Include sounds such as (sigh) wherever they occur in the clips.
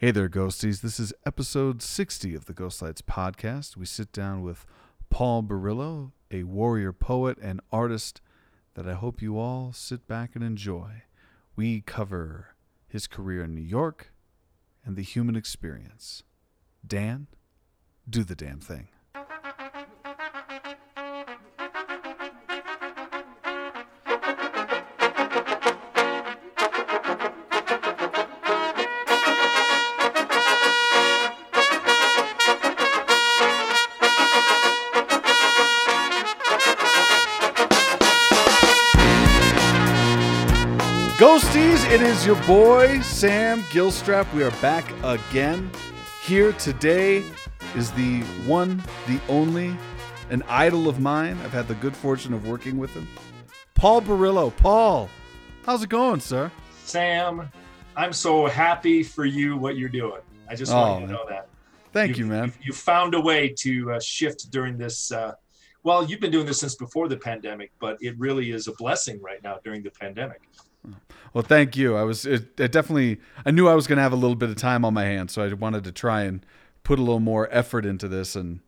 Hey there, ghosties. This is episode 60 of the Ghost Lights podcast. We sit down with Paul Borrillo, a warrior poet and artist that I hope you all sit back and enjoy. We cover his career in New York and the human experience. Dan, do the damn thing. Is your boy Sam Gilstrap. We are back again. Here today is the one, the only, an idol of mine. I've had the good fortune of working with him. Paul Borrillo. Paul, how's it going, sir? Sam, I'm so happy for you what you're doing. I just Oh, want you to know that. Thank you, You've- man. you've- You found a way to uh, shift during this. Uh, well, you've been doing this since before the pandemic, but it really is a blessing right now during the pandemic. Well, thank you. I was it, it definitely. I knew I was going to have a little bit of time on my hands, so I wanted to try and put a little more effort into this. And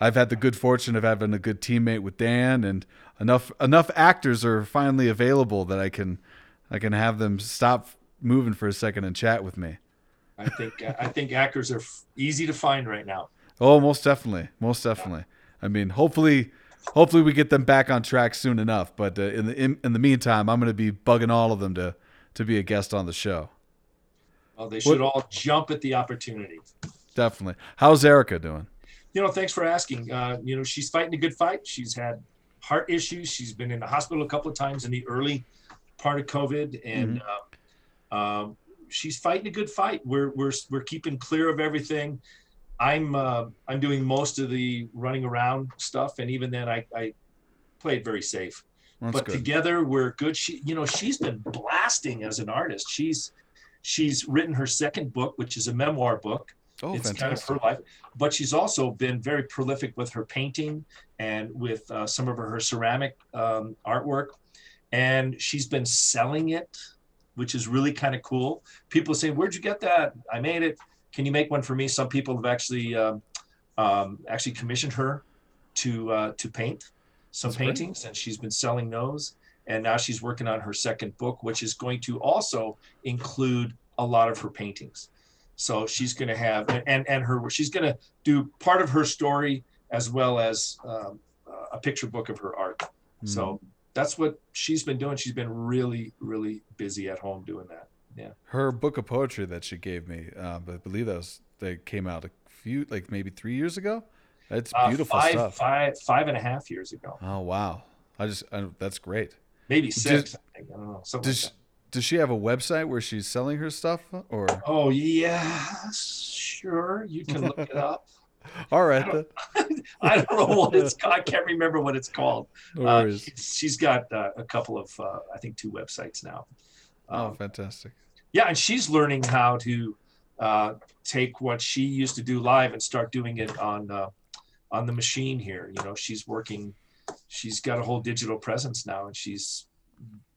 I've had the good fortune of having a good teammate with Dan, and enough enough actors are finally available that I can I can have them stop moving for a second and chat with me. I think I think actors are f- easy to find right now. Oh, most definitely, most definitely. I mean, hopefully, hopefully we get them back on track soon enough. But uh, in the in, in the meantime, I'm going to be bugging all of them to to be a guest on the show. Well, they should all jump at the opportunity. Definitely. How's Erica doing? You know, thanks for asking. Uh, you know, she's fighting a good fight. She's had heart issues. She's been in the hospital a couple of times in the early part of COVID, and uh, um, she's fighting a good fight. We're we're we're keeping clear of everything. I'm uh, I'm doing most of the running around stuff, and even then, I, I play it very safe. That's but good. together, we're good. She, you know, she's been blasting as an artist. She's she's written her second book, which is a memoir book oh, it's fantastic. kind of her life but she's also been very prolific with her painting and with uh, some of her, her ceramic um, artwork and she's been selling it which is really kind of cool people say where'd you get that i made it can you make one for me? Some people have actually um, um, actually commissioned her to uh, to paint some That's great. paintings and she's been selling those. And now she's working on her second book which is going to also include a lot of her paintings. So she's going to have and and her she's going to do part of her story as well as um, a picture book of her art. Hmm. so that's what she's been doing. She's been really really busy at home doing that her book of poetry that she gave me, uh, I believe that was that came out a few, like maybe three years ago. It's Uh, beautiful five, stuff. five five and a half years ago Oh wow! I just I, that's great. maybe six I, think. I don't know something Does like does she have a website where she's selling her stuff? Or oh yeah sure you can look it up (laughs) all right, I then. (laughs) i don't know what it's called i can't remember what it's called (laughs) no Uh, she's- she's got uh, a couple of uh, i think two websites now oh, Um, fantastic! yeah and she's learning how to uh, take what she used to do live and start doing it on uh, on the machine here you know she's working she's got a whole digital presence now and she's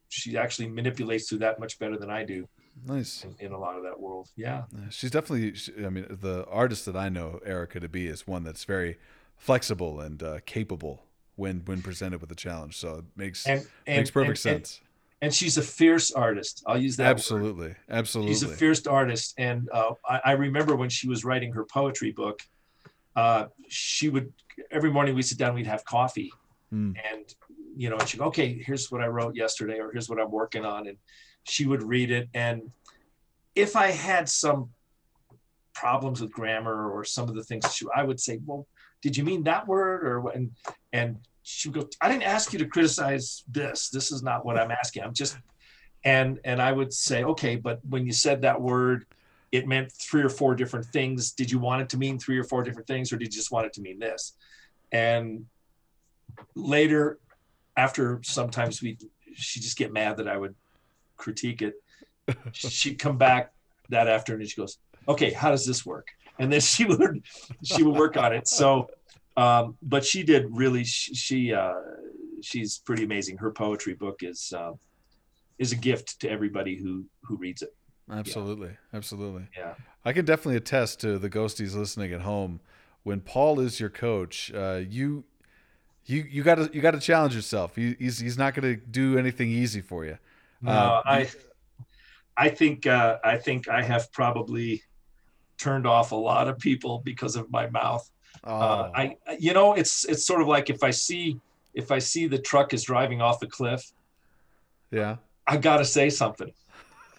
she actually manipulates through that much better than i do Nice. in, in a lot of that world yeah She's definitely. I mean, the artist that I know Erica to be is one that's very flexible and uh, capable when when presented with a challenge. So it makes and, and makes perfect and- sense. And she's a fierce artist i'll use that word. absolutely, absolutely. She's a fierce artist, and uh, I, I remember when she was writing her poetry book, uh, she would every morning we sit down, we'd have coffee, Mm. and you know, and she'd go, "Okay, here's what I wrote yesterday, or here's what I'm working on," and she would read it, and if I had some problems with grammar or some of the things, she, I would say, "Well, did you mean that word?" or and and she would go, "I didn't ask you to criticize this. This is not what I'm asking. I'm just." and and I would say, okay, but when you said that word, it meant three or four different things. Did you want it to mean three or four different things, or did you just want it to mean this? And later, after sometimes we, she'd just get mad that I would critique it. (laughs) She'd come back that afternoon. And she goes, okay, how does this work? And then she would she would work on it. So, um, but she did really. She, she uh, she's pretty amazing. Her poetry book is. Uh, is a gift to everybody who who reads it. Absolutely, yeah. absolutely. Yeah, I can definitely attest to the ghosties listening at home. When Paul is your coach, uh, you you you got to you got to challenge yourself. He, he's he's not going to do anything easy for you. No, uh, I I think uh, I think I have probably turned off a lot of people because of my mouth. Uh, oh. Uh, I you know it's it's sort of like if I see if I see the truck is driving off the cliff. Yeah. I got to say something.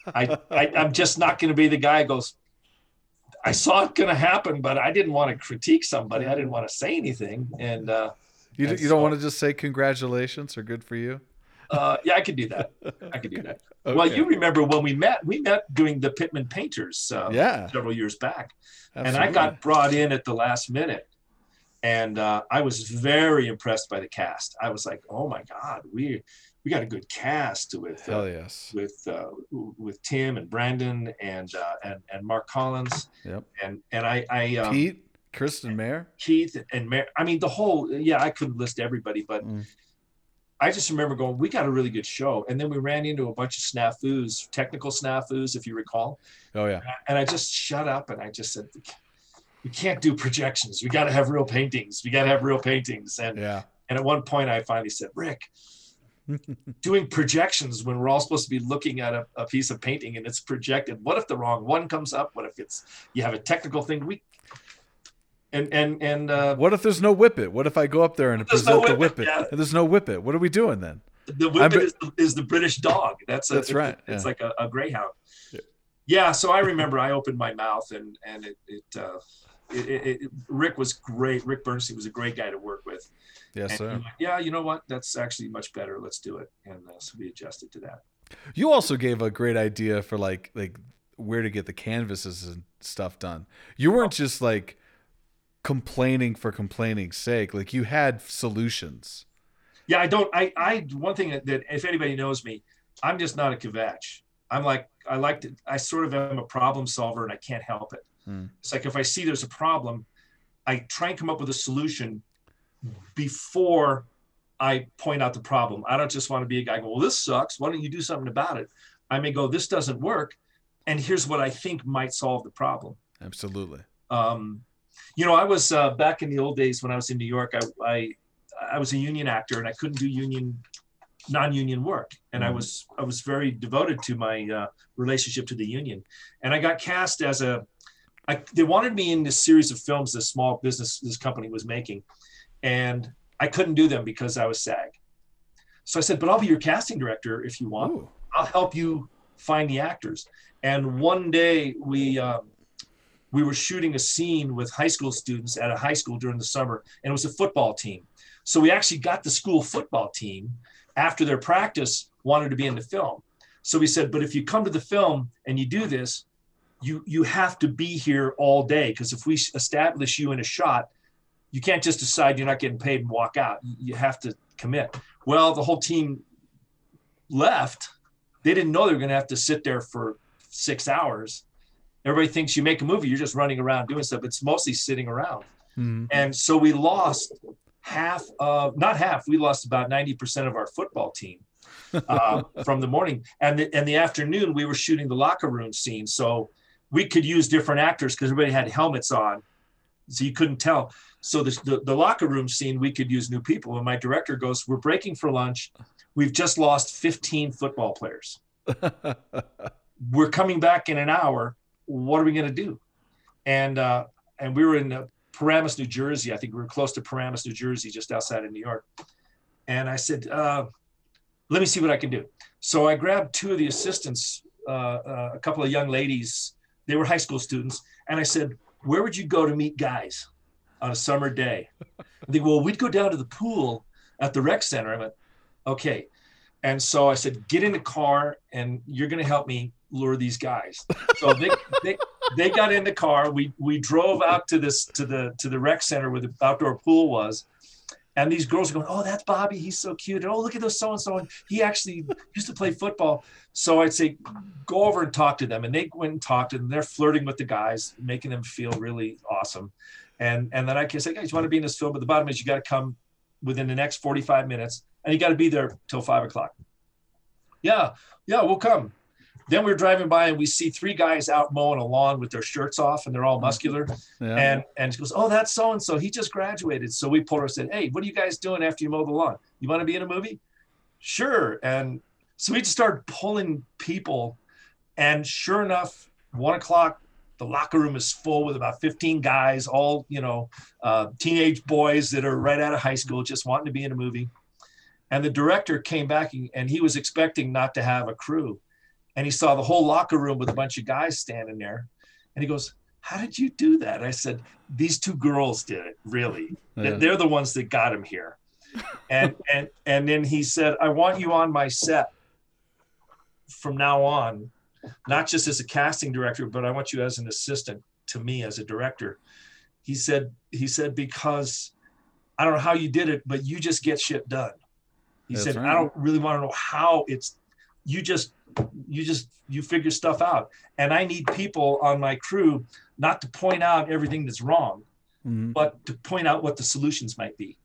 I, (laughs) I am just not going to be the guy who goes. I saw it going to happen, but I didn't want to critique somebody. I didn't want to say anything, and uh, you, and you so, don't want to just say congratulations or good for you. Uh, yeah, I could do that. I could do that. (laughs) Okay. Well, you remember when we met? We met doing the Pitmen Painters. Uh, yeah. Several years back, Absolutely. and I got brought in at the last minute, and uh, I was very impressed by the cast. I was like, "Oh my God, we we got a good cast with uh, yes. with uh, with Tim and Brandon and uh, and and Mark Collins. Yep. And and I I um, Pete, Kristen Mayer, Keith and Mayer. I mean the whole yeah. I couldn't list everybody, but. Mm. I just remember going, we got a really good show. And then we ran into a bunch of snafus, technical snafus, if you recall. Oh, yeah. And I just shut up and I just said, we can't do projections. We got to have real paintings. We got to have real paintings. And, yeah. and at one point I finally said, Rick, (laughs) doing projections when we're all supposed to be looking at a, a, piece of painting and it's projected. What if the wrong one comes up? What if it's you have a technical thing? We and and and uh, what if there's no whippet? What if I go up there and present no whippet, the whippet yeah. and there's no whippet? What are we doing then? The whippet is the, is the, British dog. That's a, that's it's, right. It's yeah. like a, a greyhound. Yeah. yeah. So I remember I opened my mouth and and it, it uh, it, it, Rick was great. Rick Bernstein was a great guy to work with. Yes, sir. Went, yeah, you know what? That's actually much better. Let's do it. And uh, so we adjusted to that. You also gave a great idea for like like where to get the canvases and stuff done. You weren't just like complaining for complaining's sake. Like you had solutions. Yeah, I don't. I I one thing that, that if anybody knows me, I'm just not a kvetch. I'm like I like to. I sort of am a problem solver, and I can't help it. Hmm. It's like if I see there's a problem, I try and come up with a solution before I point out the problem. I don't just want to be a guy go, well, this sucks. Why don't you do something about it? I may go, this doesn't work. And here's what I think might solve the problem. Absolutely. Um, you know, I was uh, back in the old days when I was in New York, I, I, I was a union actor and I couldn't do union, non-union work. And mm. I was, I was very devoted to my uh, relationship to the union. And I got cast as a, I, they wanted me in this series of films this small business, this company was making and I couldn't do them because I was SAG. So I said, but I'll be your casting director if you want. Ooh. I'll help you find the actors. And one day we um, we were shooting a scene with high school students at a high school during the summer, and it was a football team. So we actually got the school football team after their practice wanted to be in the film. So we said, but if you come to the film and you do this, you you have to be here all day because if we establish you in a shot, you can't just decide you're not getting paid and walk out. You have to commit. Well, the whole team left. They didn't know they were going to have to sit there for six hours. Everybody thinks you make a movie, you're just running around doing stuff. It's mostly sitting around. Mm-hmm. And so we lost half of, not half, we lost about 90% of our football team (laughs) uh, from the morning. And the, and the afternoon, we were shooting the locker room scene. So we could use different actors because everybody had helmets on. So you couldn't tell. So the, the, the locker room scene, we could use new people. And my director goes, We're breaking for lunch. We've just lost 15 football players. (laughs) We're coming back in an hour. What are we going to do? And uh, and we were in uh, Paramus, New Jersey. I think we were close to Paramus, New Jersey, just outside of New York. And I said, uh, let me see what I can do. So I grabbed two of the assistants, uh, uh, a couple of young ladies. They were high school students. And I said, where would you go to meet guys? on a summer day. They well, we'd go down to the pool at the rec center. I went, okay. And so I said, get in the car and you're going to help me lure these guys. So they, they, they got in the car. We, we drove out to this, to the, to the rec center where the outdoor pool was. And these girls are going, oh, that's Bobby. He's so cute. And oh, look at those so-and-so. He actually used to play football. So I'd say, go over and talk to them. And they went and talked them. They're flirting with the guys, making them feel really awesome. And and then I can say, guys, you want to be in this film, but the bottom is you got to come within the next 45 minutes and you got to be there till five o'clock. Yeah, yeah, we'll come. Then we're driving by and we see three guys out mowing a lawn with their shirts off and they're all muscular. Yeah. And and she goes, Oh, that's so and so. He just graduated. So we pulled her and said, Hey, what are you guys doing after you mow the lawn? You want to be in a movie? Sure. And so we just started pulling people. And sure enough, one o'clock, the locker room is full with about 15 guys, all, you know, uh, teenage boys that are right out of high school, just wanting to be in a movie. And the director came back and- and he was expecting not to have a crew. And he saw the whole locker room with a bunch of guys standing there. And he goes, How did you do that? I said, These two girls did it, really. Yeah. They're the ones that got him here. And and and then he said, I want you on my set from now on, not just as a casting director, but I want you as an assistant to me as a director. He said, he said, because I don't know how you did it, but you just get shit done. He That's said, right. I don't really want to know how it's you just you just you figure stuff out. And I need people on my crew not to point out everything that's wrong, Mhm. but to point out what the solutions might be.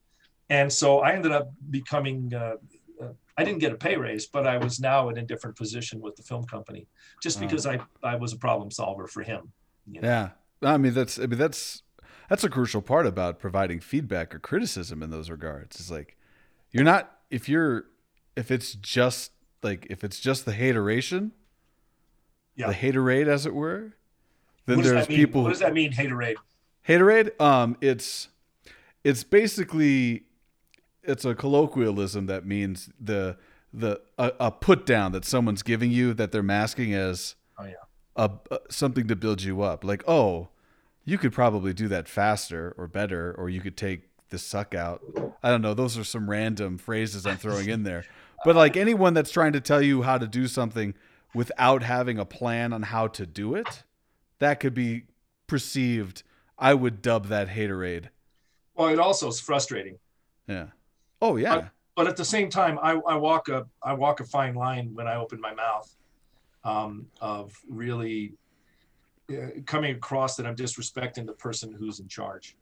And so I ended up becoming, uh, uh, I didn't get a pay raise, but I was now in a different position with the film company just because I, I was a problem solver for him. you know. Yeah. I mean that's I mean that's that's a crucial part about providing feedback or criticism in those regards. It's like you're not if you're if it's just like if it's just the hateration, Yeah. the haterade as it were, then there's people What does that mean, haterade? haterade um it's it's basically it's a colloquialism that means the the a, a put down that someone's giving you that they're masking as Oh, yeah. a, a something to build you up like oh you could probably do that faster or better or you could take the suck out i don't know those are some random phrases i'm throwing in there (laughs) but like anyone that's trying to tell you how to do something without having a plan on how to do it that could be perceived i would dub that haterade Well, it also is frustrating. yeah oh yeah but at the same time, I, I walk a I walk a fine line when I open my mouth um, of really uh, coming across that I'm disrespecting the person who's in charge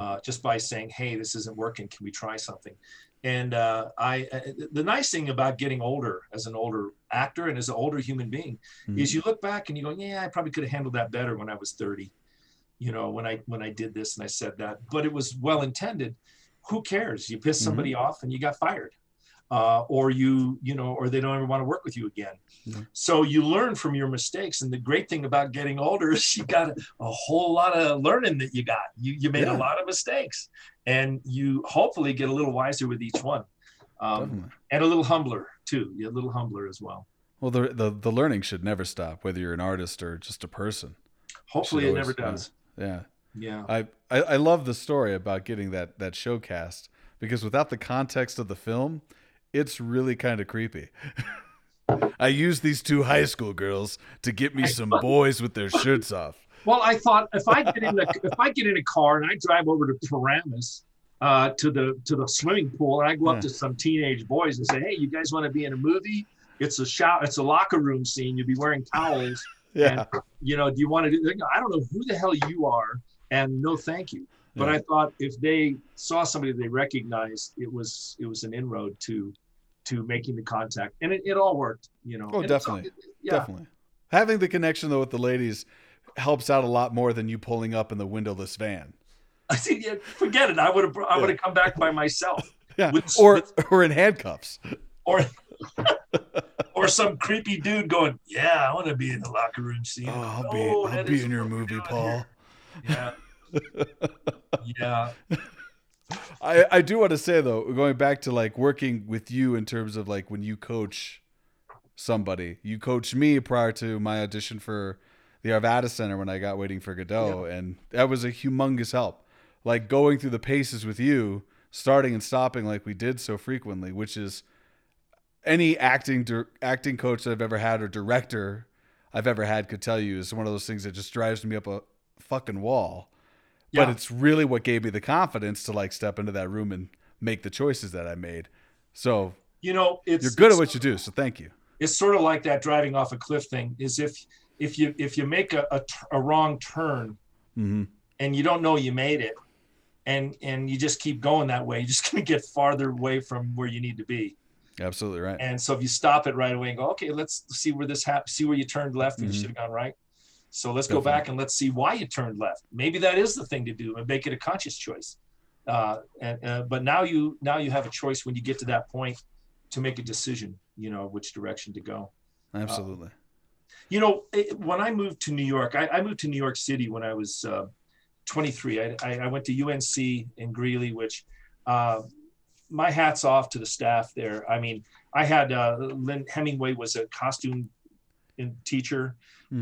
uh, just by saying, "Hey, this isn't working. Can we try something?" And uh, I, uh, the nice thing about getting older as an older actor and as an older human being Mhm. is you look back and you go, "Yeah, I probably could have handled that better when I was 30." You know, when I when I did this and I said that, but it was well intended. Who cares? You pissed somebody off and you got fired, uh, or you you know, or they don't ever want to work with you again. Yeah. So you learn from your mistakes, and the great thing about getting older (laughs) is you got a, a whole lot of learning that you got. You you made Yeah. a lot of mistakes, and you hopefully get a little wiser with each one, um, and a little humbler too. You're a little humbler as well. well the, the the learning should never stop whether you're an artist or just a person Hopefully, it never does. yeah Yeah. I, I I love the story about getting that that showcast because without the context of the film, it's really kind of creepy. (laughs) I used these two high school girls to get me some boys with their shirts off. Well, I thought if I get in a if I get in a car and I drive over to Paramus uh, to the to the swimming pool and I go up Yeah. to some teenage boys and say, "Hey, you guys want to be in a movie? It's a shout. It's a locker room scene. You'll be wearing towels. (laughs) Yeah, You know, do you want to do?" I don't know who the hell you are, and no, thank you. But Yeah. I thought if they saw somebody they recognized, it was it was an inroad to to making the contact, and it, it all worked. You know. Oh, And definitely. yeah. definitely. Having the connection though with the ladies helps out a lot more than you pulling up in the windowless van. (laughs) I think yeah, forget it. I would have I would have come back by myself. (laughs) Yeah, With- or with- (laughs) or in handcuffs. or or some creepy dude going, "Yeah, I want to be in the locker room scene." Oh, I'll be oh, I'll be in your movie, Paul. here." Yeah, yeah. I, I do want to say though, going back to like working with you in terms of like when you coach somebody, you coached me prior to my audition for the Arvada Center when I got waiting for Godot, and that was a humongous help. Like going through the paces with you, starting and stopping like we did so frequently, which is any acting dir- acting coach that I've ever had or director I've ever had could tell you is one of those things that just drives me up a fucking wall Yeah. but it's really what gave me the confidence to like step into that room and make the choices that I made. So You know, it's you're good at what you do. So thank you. It's sort of like that driving off a cliff thing. Is if if you if you make a a wrong turn hmm and you don't know you made it, and and you just keep going that way, (laughs) you're just gonna get farther away from where you need to be. Absolutely right. And so if you stop it right away and go, okay, let's see where this happened, see where you turned left and Mhm. you should have gone right. So let's Definitely. go back and let's see why you turned left. Maybe that is the thing to do and make it a conscious choice. Uh, and uh, but now you now you have a choice when you get to that point to make a decision. You know which direction to go. Absolutely. You know, it, when I moved to New York, I, I moved to New York City when I was uh, 23. I, I, I went to UNC in Greeley, which uh, my hats off to the staff there. I mean, I had uh, Lynn Hemingway was a costume teacher.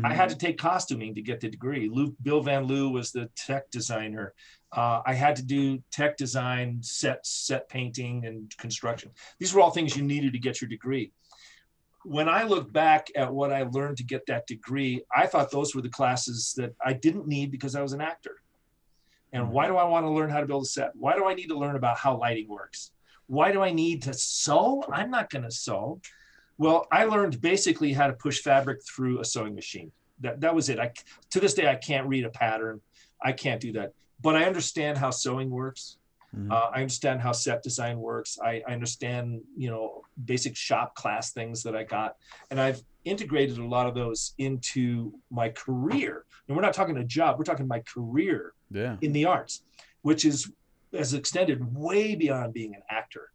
I had to take costuming to get the degree. Lou, Bill Van Loo was the tech designer. Uh, I had to do tech design, set set painting, and construction. These were all things you needed to get your degree. When I look back at what I learned to get that degree, I thought those were the classes that I didn't need because I was an actor. And mm-hmm. why do I want to learn how to build a set? Why do I need to learn about how lighting works? Why do I need to sew? I'm not going to sew. Well, I learned basically how to push fabric through a sewing machine. That that was it. I to this day I can't read a pattern. I can't do that. But I understand how sewing works. Mhm. Uh, I understand how set design works. I, I understand, you know, basic shop class things that I got, and I've integrated a lot of those into my career. And we're not talking a job; we're talking my career yeah. in the arts, which is has extended way beyond being an actor.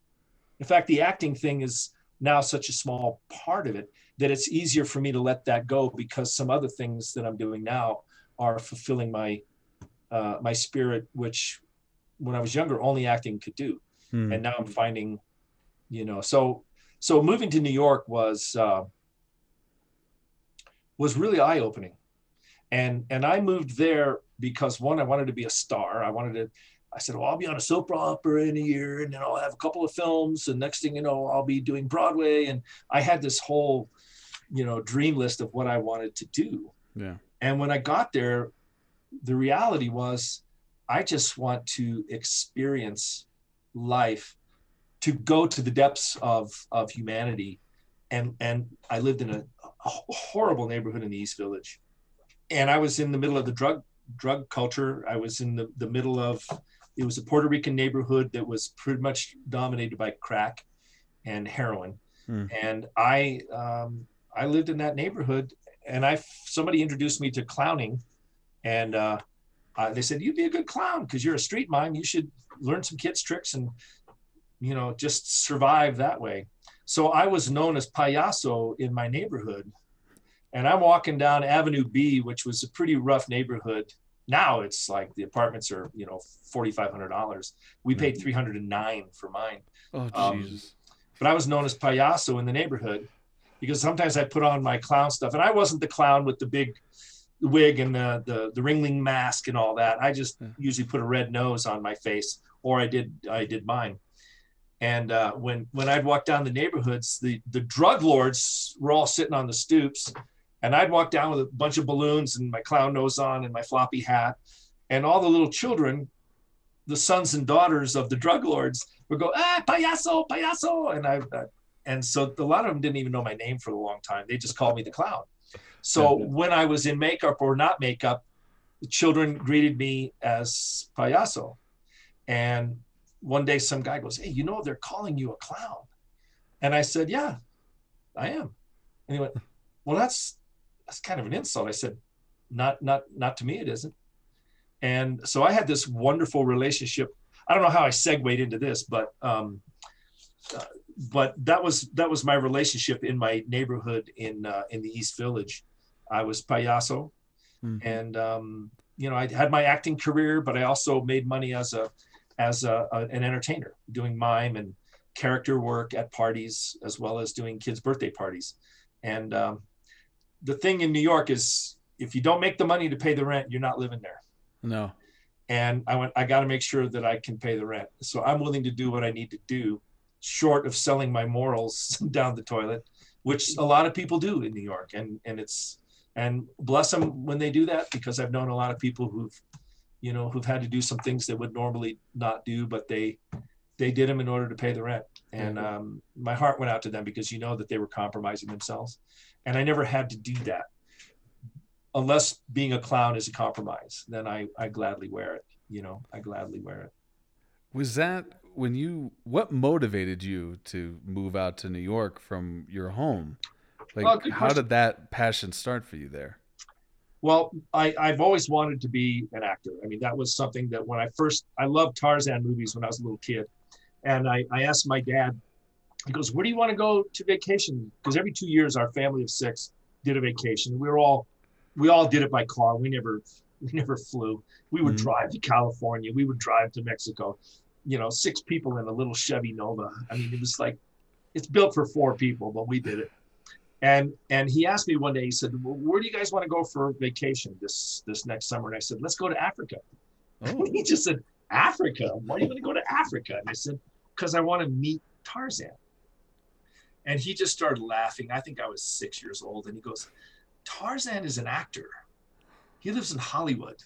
In fact, the acting thing is now such a small part of it that it's easier for me to let that go because some other things that I'm doing now are fulfilling my uh, my spirit, which when I was younger only acting could do, Hmm. and now I'm finding, you know, so so moving to New York was uh, was really eye opening, and and I moved there because one I wanted to be a star. I wanted to. I said, well, I'll be on a soap opera in a year, and then I'll have a couple of films, and next thing you know, I'll be doing Broadway. And I had this whole, you know, dream list of what I wanted to do. yeah. And when I got there, the reality was I just want to experience life, to go to the depths of, of humanity. And, and I lived in a, a horrible neighborhood in the East Village. And I was in the middle of the drug drug culture. I was in the, the middle of it was a Puerto Rican neighborhood that was pretty much dominated by crack and heroin. Hmm. And I um, I lived in that neighborhood and I somebody introduced me to clowning, and uh, uh, they said you'd be a good clown because you're a street mime. You should learn some kids tricks and you know just survive that way. So I was known as payaso in my neighborhood, and I'm walking down Avenue B, which was a pretty rough neighborhood. Now it's like the apartments are you know forty five hundred dollars. We paid three hundred and nine for mine Oh um, Jesus. but I was known as payaso in the neighborhood because sometimes I put on my clown stuff, and I wasn't the clown with the big wig and the the, the ringling mask and all that. I just Yeah. usually put a red nose on my face, or I did I did mine. And uh, when when I'd walk down the neighborhoods, the the drug lords were all sitting on the stoops, and I'd walk down with a bunch of balloons and my clown nose on and my floppy hat, and all the little children, the sons and daughters of the drug lords, would go ah payaso payaso, and I. Uh, and so a lot of them didn't even know my name for a long time. They just called me the clown. So Yeah. when I was in makeup or not makeup, the children greeted me as payaso. And one day some guy goes, Hey, you know, they're calling you a clown. And I said, Yeah, I am. And he went, Well, that's that's kind of an insult. I said, Not not not to me, it isn't. And so I had this wonderful relationship. I don't know how I segued into this, but um, uh, but that was that was my relationship in my neighborhood in uh, in the East Village. I was payaso, Mhm. and um, you know I had my acting career, but I also made money as a as a, a- an entertainer, doing mime and character work at parties as well as doing kids' birthday parties. And um, the thing in New York is, if you don't make the money to pay the rent, you're not living there No. and I went, I got to make sure that I can pay the rent. So I'm willing to do what I need to do, short of selling my morals (laughs) down the toilet, which a lot of people do in New York. And and it's and bless them when they do that because I've known a lot of people who've, you know, who've had to do some things they would normally not do, but they they did them in order to pay the rent. And um, my heart went out to them because you know that they were compromising themselves, and I never had to do that unless being a clown is a compromise, then I, I gladly wear it. You know, I gladly wear it. Was that when you what motivated you to move out to New York from your home? Like, Well, how question. did that passion start for you there? Well, I, I've always wanted to be an actor. I mean, that was something that when I first, I loved Tarzan movies when I was a little kid. And I, I asked my dad, he goes, Where do you want to go to vacation? Because every two years, our family of six did a vacation. We were all, we all did it by car. We never, (laughs) we never flew. We would Mhm. drive to California. We would drive to Mexico. You know, six people in a little Chevy Nova. I mean, it was like, it's built for four people, but we did it. And and he asked me one day. He said, well, "Where do you guys want to go for vacation this this next summer?" And I said, "Let's go to Africa." Oh, (laughs) he just said, "Africa? Why are you going to go to Africa?" And I said, "Because I want to meet Tarzan." And he just started laughing. I think I was six years old, and he goes, "Tarzan is an actor. He lives in Hollywood,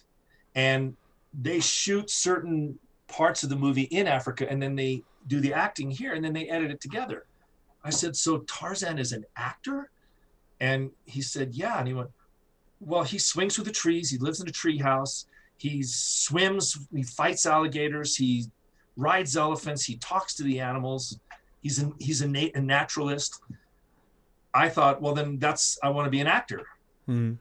and they shoot certain parts of the movie in Africa, and then they do the acting here, and then they edit it together." I said, "So Tarzan is an actor?" And he said, "Yeah." And he went, "Well, he swings through the trees. He lives in a tree house. He swims. He fights alligators. He rides elephants. He talks to the animals. He's an, he's a, nat- a naturalist." I thought, well, then that's I want to be an actor Hmm.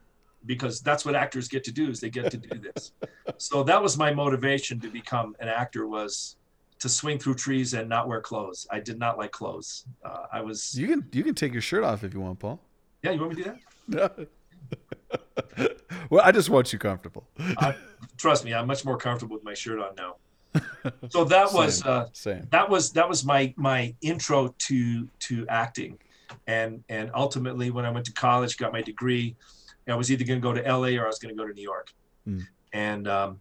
Because that's what actors get to do is they get to do this. (laughs) so that was my motivation to become an actor was to swing through trees and not wear clothes. I did not like clothes. Uh, I was you can you can take your shirt off if you want, Paul. yeah. You want me to do that? (laughs) well, I just want you comfortable. Trust me, I'm much more comfortable with my shirt on now. (laughs) So that was Same. uh, Same. that was that was my my intro to to acting, and and ultimately when I went to college, got my degree, I was either going to go to LA or I was going to go to New York. Mm. And um,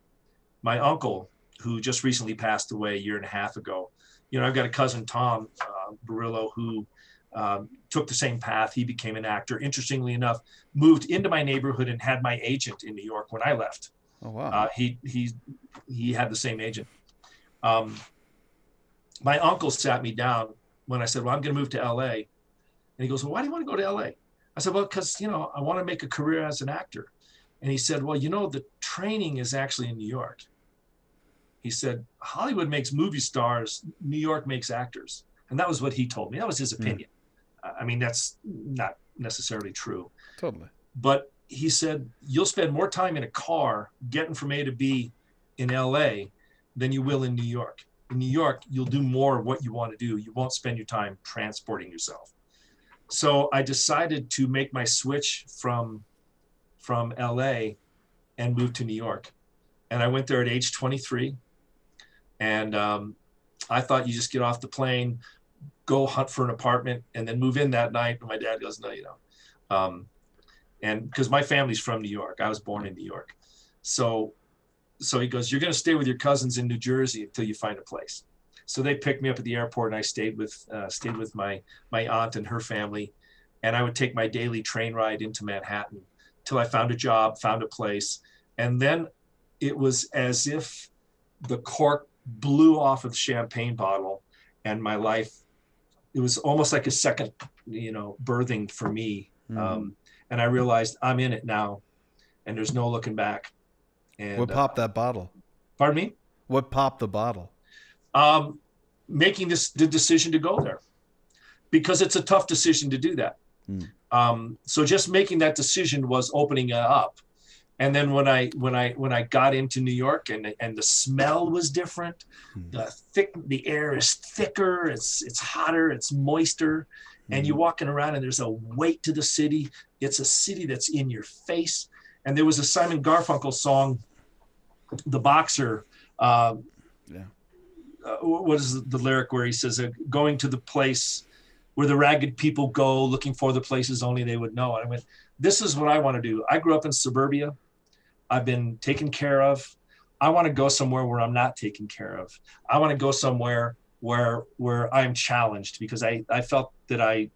my uncle, who just recently passed away a year and a half ago, you know, I've got a cousin Tom uh, Borrillo who um, took the same path. He became an actor. Interestingly enough, moved into my neighborhood and had my agent in New York when I left. Oh wow. Uh, he he he had the same agent. Um, my uncle sat me down when I said, "Well, I'm going to move to L.A." And he goes, "Well, why do you want to go to L.A.?" I said, "Well, because you know I want to make a career as an actor." And he said, "Well, you know the training is actually in New York." He said, "Hollywood makes movie stars, New York makes actors," and that was what he told me. That was his Hmm. opinion. I mean, that's not necessarily true totally. but he said you'll spend more time in a car getting from A to B in LA than you will in New York. In New York, you'll do more of what you want to do. You won't spend your time transporting yourself. So I decided to make my switch from from LA and move to New York. And I went there at age 23. And um, I thought you just get off the plane, go hunt for an apartment, and then move in that night. And my dad goes, no, you don't. Um, and because my family's from New York, I was born in New York. So, so he goes, you're going to stay with your cousins in New Jersey until you find a place. So they picked me up at the airport, and I stayed with uh, stayed with my my aunt and her family, and I would take my daily train ride into Manhattan till I found a job, found a place, and then it was as if the cork blew off of the champagne bottle, and my life. It was almost like a second, you know, birthing for me Mhm. um, and I realized I'm in it now, and there's no looking back. And what uh, popped that bottle? pardon me, What popped the bottle? Um, making this the decision to go there, because it's a tough decision to do that. Hmm. Um, so just making that decision was opening it up. And then when I when I when I got into New York and and the smell was different, Hmm. the thick the air is thicker, it's it's hotter, it's moister, and you're walking around and there's a weight to the city. It's a city that's in your face. And there was a Simon Garfunkel song, "The Boxer." Um, Yeah. Uh, what is the lyric where he says, uh, "Going to the place where the ragged people go, looking for the places only they would know." And I went, "This is what I want to do. I grew up in suburbia. I've been taken care of. I want to go somewhere where I'm not taken care of. I want to go somewhere where where I'm challenged because I I felt that I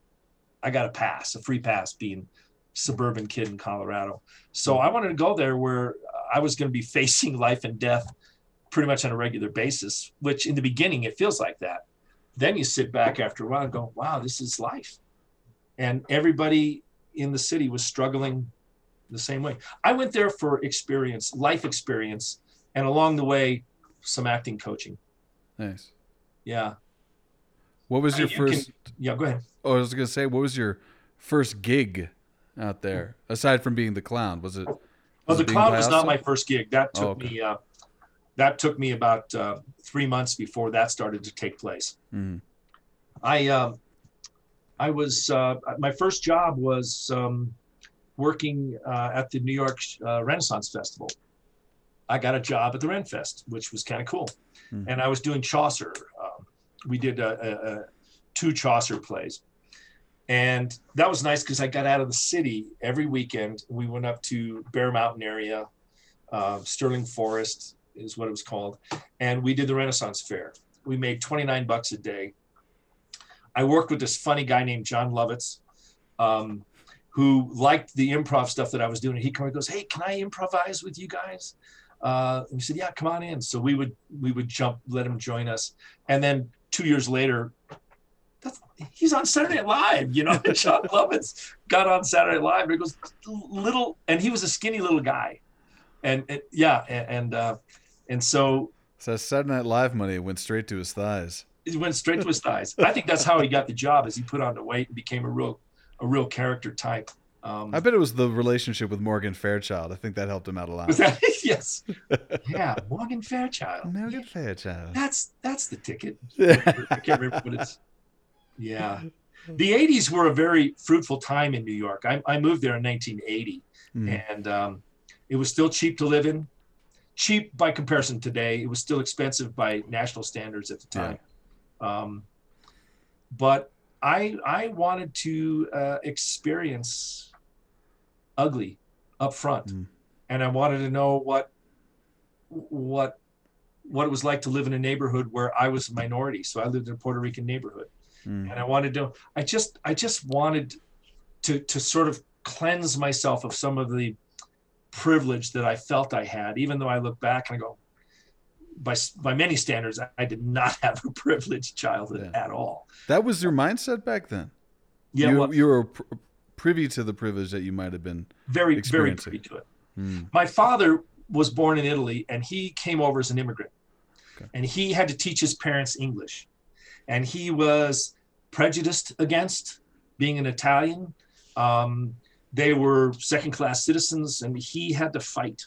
I got a pass, a free pass being suburban kid in Colorado. So I wanted to go there where I was going to be (laughs) facing life and death pretty much on a regular basis, which in the beginning it feels like that. Then you sit back after a while and go, wow, this is life. And everybody in the city was struggling the same way. I went there for experience, life experience, and along the way, some acting coaching. Nice. Yeah. What was I your mean, you can- first? Yeah. Go ahead. Oh, I was gonna say, what was your first gig out there aside from being the clown? Was it? Well, the clown was not my first gig. That took Oh, okay. me. Uh, that took me about uh, three months before that started to take place. Mhm. I um, I was uh, my first job was um, working uh, at the New York uh, Renaissance Festival. I got a job at the Renfest, which was kind of cool, Hmm. and I was doing Chaucer. Um, we did a, a, a two Chaucer plays, and that was nice because I got out of the city every weekend. We went up to Bear Mountain area, uh, Sterling Forest is what it was called, and we did the Renaissance Fair. We made 29 bucks a day. I worked with this funny guy named Jon Lovitz, um, who liked the improv stuff that I was doing. He come and goes, "Hey, can I improvise with you guys?" Uh, we said, "Yeah, come on in." So we would we would jump, let him join us, and then two years later, he's on Saturday Night Live. You know, (laughs) Jon Lovitz got on Saturday Night Live. And he goes, "Little," and he was a skinny little guy, and, and yeah, and and, uh, and so So Saturday Night Live money went straight to his thighs. it went straight to his thighs. I think that's how he got the job, as he put on the weight and became a real, a real character type. Um, I bet it was the relationship with Morgan Fairchild. I think that helped him out a lot. was that (laughs) yes? (laughs) Yeah, Morgan Fairchild. Morgan Fairchild. That's that's the ticket. Yeah. (laughs) I can't remember what it's. Yeah, the '80s were a very fruitful time in New York. I, I moved there in 1980, Mm. and um, it was still cheap to live in. Cheap by comparison today. It was still expensive by national standards at the Yeah. time. Um, but I I wanted to uh, experience ugly up front, Mm. and I wanted to know what what what it was like to live in a neighborhood where I was a minority. So I lived in a Puerto Rican neighborhood Mm. and I wanted to I just I just wanted to to sort of cleanse myself of some of the privilege that I felt I had even though I look back and I go by by many standards I, I did not have a (laughs) privileged childhood Yeah. at all. That was your mindset back then. Yeah, you, well, you were pr- privy to the privilege that you might have been. very very privy to it. Mm. my father was born in Italy and he came over as an immigrant. Okay. And he had to teach his parents English. And he was prejudiced against being an Italian. Um, they were second class citizens and he had to fight.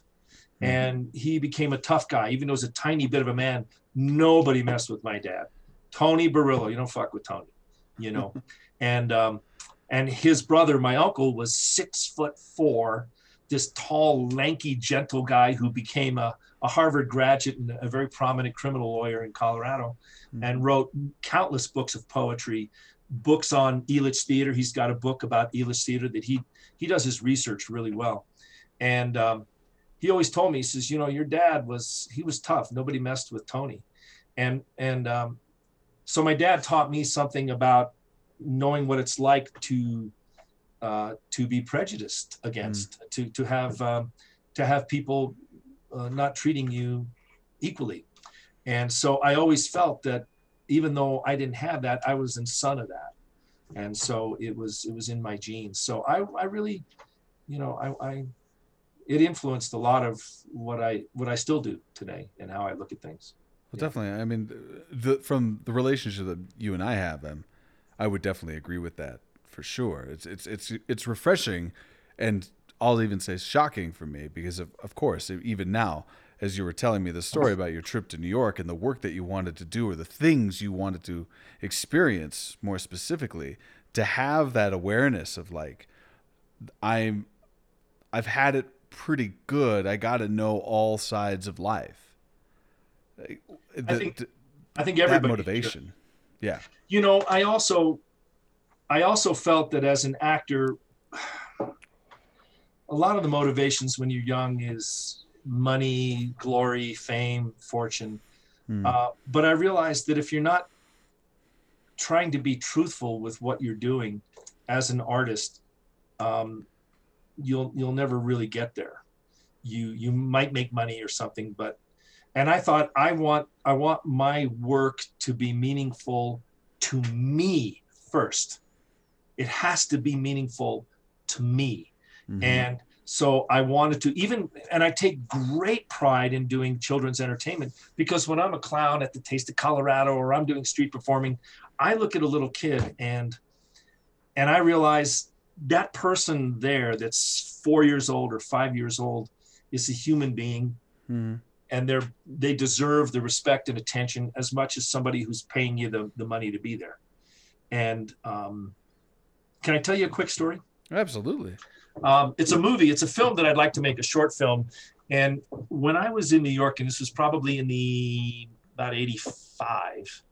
Mhm. And he became a tough guy, even though he was a tiny bit of a man. Nobody messed with my dad. Tony Borrillo, you don't fuck with Tony, you know. (laughs) and um, and his brother, my uncle, was six foot four, this tall, lanky, gentle guy who became a, a Harvard graduate and a very prominent criminal lawyer in Colorado and wrote countless books of poetry, books on Elitch theater. He's got a book about Elitch theater that he he does his research really well. And um, he always told me, he says, you know, your dad was he was tough. Nobody messed with Tony. And and um, so my dad taught me something about knowing what it's like to uh, to be prejudiced against, to to have um, to have people uh, not treating you equally. And so I always felt that even though I didn't have that, I was in son of that. And so it was it was in my genes. So I I really, you know, I, I it influenced a lot of what I what I still do today and how I look at things. Well, Yeah. definitely. I mean, the, from the relationship that you and I have, um, I would definitely agree with that for sure. It's it's it's it's refreshing, and I'll even say shocking for me because of of course even now as you were telling me the story about your trip to New York and the work that you wanted to do or the things you wanted to experience more specifically to have that awareness of like I'm I've had it pretty good. I got to know all sides of life. The- think the- I think everybody motivation. Yeah. you know i also i also felt that as an actor (sighs) a lot of the motivations when you're young is money glory fame fortune Hmm. uh, but i realized that if you're not trying to be truthful with what you're doing as an artist um, you'll you'll never really get there you you might make money or something but and i thought i want i want my work to be meaningful to me first it has to be meaningful to me Mhm. and so I wanted to even, and I take great pride in doing children's entertainment because when I'm a clown at the Taste of Colorado or I'm doing street performing, I look at a little kid and and I realize that person there that's four years old or five years old is a human being Mm. and they're they deserve the respect and attention as much as somebody who's paying you the, the money to be there and um, can i tell you a quick story Absolutely. Um, it's a movie it's a film that i'd like to make a short film. And when i was in new york and this was probably in the about 85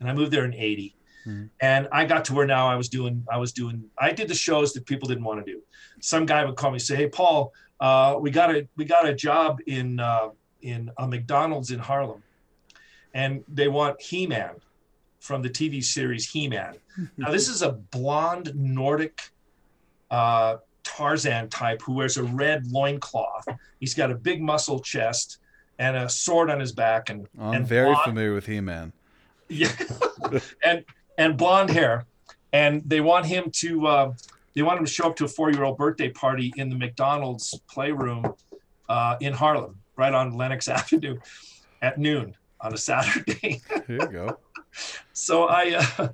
and i moved there in 80 Mhm. and i got to where now i was doing i was doing i did the shows that people didn't want to do. Some guy would call me and say hey paul uh, we got a we got a job in uh, in a mcdonald's in harlem and they want he-man from the tv series he-man. (laughs) Now this is a blonde nordic uh, Tarzan type who wears a red loincloth. He's got a big muscle chest and a sword on his back and I'm and very blonde- familiar with He-Man. yeah, (laughs) and and blonde hair. And they want him to uh, they want him to show up to a four year old birthday party in the McDonald's playroom uh, in Harlem, right on Lenox (laughs) Avenue, at noon on a Saturday. Here you go. (laughs) so I uh,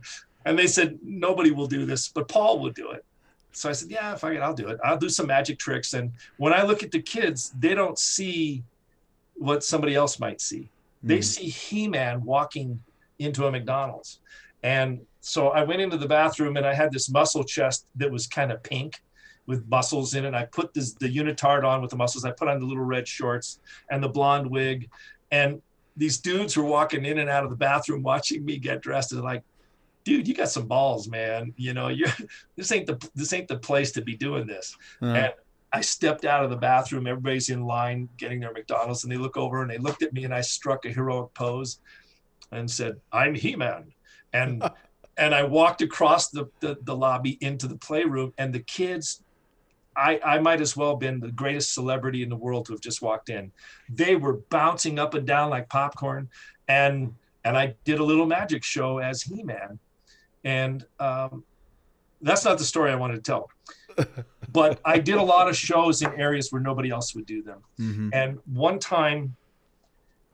and they said nobody will do this, but Paul will do it. So I said, yeah, fuck it, I'll do it. I'll do some magic tricks. And when I look at the kids, they don't see what somebody else might see. They Mm. see He-Man walking into a McDonald's. And so I went into the bathroom and I had this muscle chest that was kind of pink with muscles in it. I put this the unitard on with the muscles. I put on the little red shorts and the blonde wig. And these dudes were walking in and out of the bathroom watching me get dressed and like, dude, you got some balls, man. You know, you (laughs) this ain't the this ain't the place to be doing this. Uh, And I stepped out of the bathroom. Everybody's in line getting their McDonald's, and they look over and they looked at me, and I struck a heroic pose, and said, "I'm He-Man," and (laughs) and I walked across the, the the lobby into the playroom, and the kids. I, I might as well have been the greatest celebrity in the world to have just walked in. They were bouncing up and down like popcorn, and and I did a little magic show as He-Man, and um, that's not the story I wanted to tell but I did a lot of shows in areas where nobody else would do them. mhm. And one time,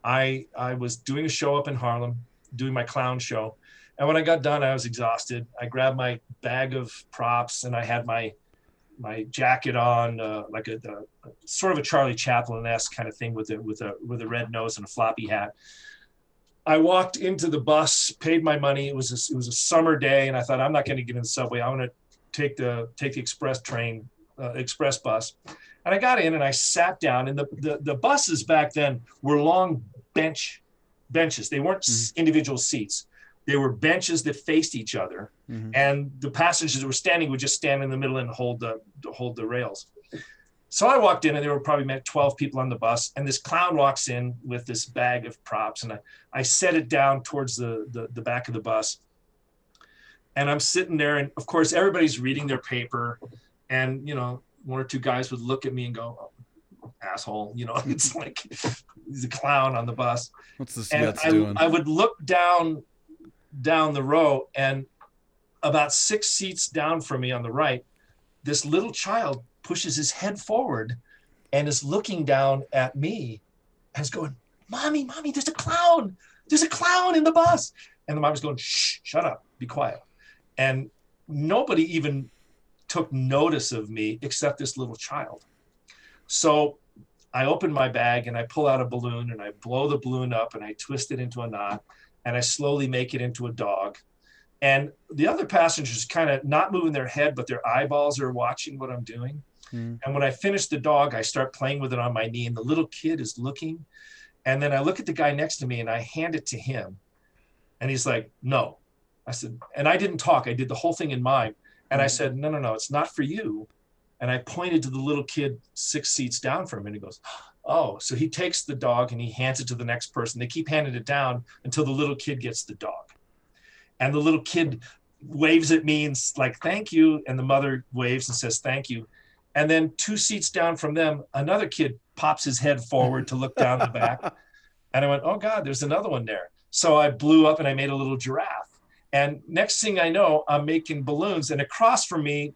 I I was doing a show up in Harlem, doing my clown show, and when I got done, I was exhausted. I grabbed my bag of props and I had my my jacket on, uh, like a, a sort of a Charlie Chaplin esque kind of thing with a with a with a red nose and a floppy hat. I walked into the bus, paid my money. It was a, it was a summer day, and I thought I'm not going to get in the subway. I'm going to take the take the express train, uh, express bus. And I got in and I sat down. And the, the the buses back then were long bench benches. They weren't s individual seats. They were benches that faced each other, Mhm. and the passengers that were standing would just stand in the middle and hold the hold the rails. So I walked in, and there were probably met 12 people on the bus, and this clown walks in with this bag of props, and I, I set it down towards the, the the back of the bus, and I'm sitting there, and of course everybody's reading their paper, and you know one or two guys would look at me and go, oh, "Asshole," you know, (laughs) it's like he's a clown on the bus What's this and I, doing? I would look down down the row and about six seats down from me on the right this little child pushes his head forward and is looking down at me and is going mommy mommy there's a clown. There's a clown in the bus. And the mom was going shh shut up. Be quiet. And nobody even took notice of me except this little child. So I open my bag and I pull out a balloon and I blow the balloon up and I twist it into a knot and I slowly make it into a dog. And the other passengers kind of not moving their head, but their eyeballs are watching what I'm doing. Mhm. And when I finish the dog, I start playing with it on my knee, and the little kid is looking. And then I look at the guy next to me and I hand it to him. And he's like, No. I said, and I didn't talk. I did the whole thing in mind. And I said, No, no, no, it's not for you. And I pointed to the little kid six seats down from him. And he goes, Oh, so he takes the dog and he hands it to the next person. They keep handing it down until the little kid gets the dog. And the little kid waves at me and like, thank you. And the mother waves and says, thank you. And then two seats down from them, another kid pops his head forward to look down the back. (laughs) And I went, oh God, there's another one there. So I blew up and I made a little giraffe. And next thing I know, I'm making balloons. And across from me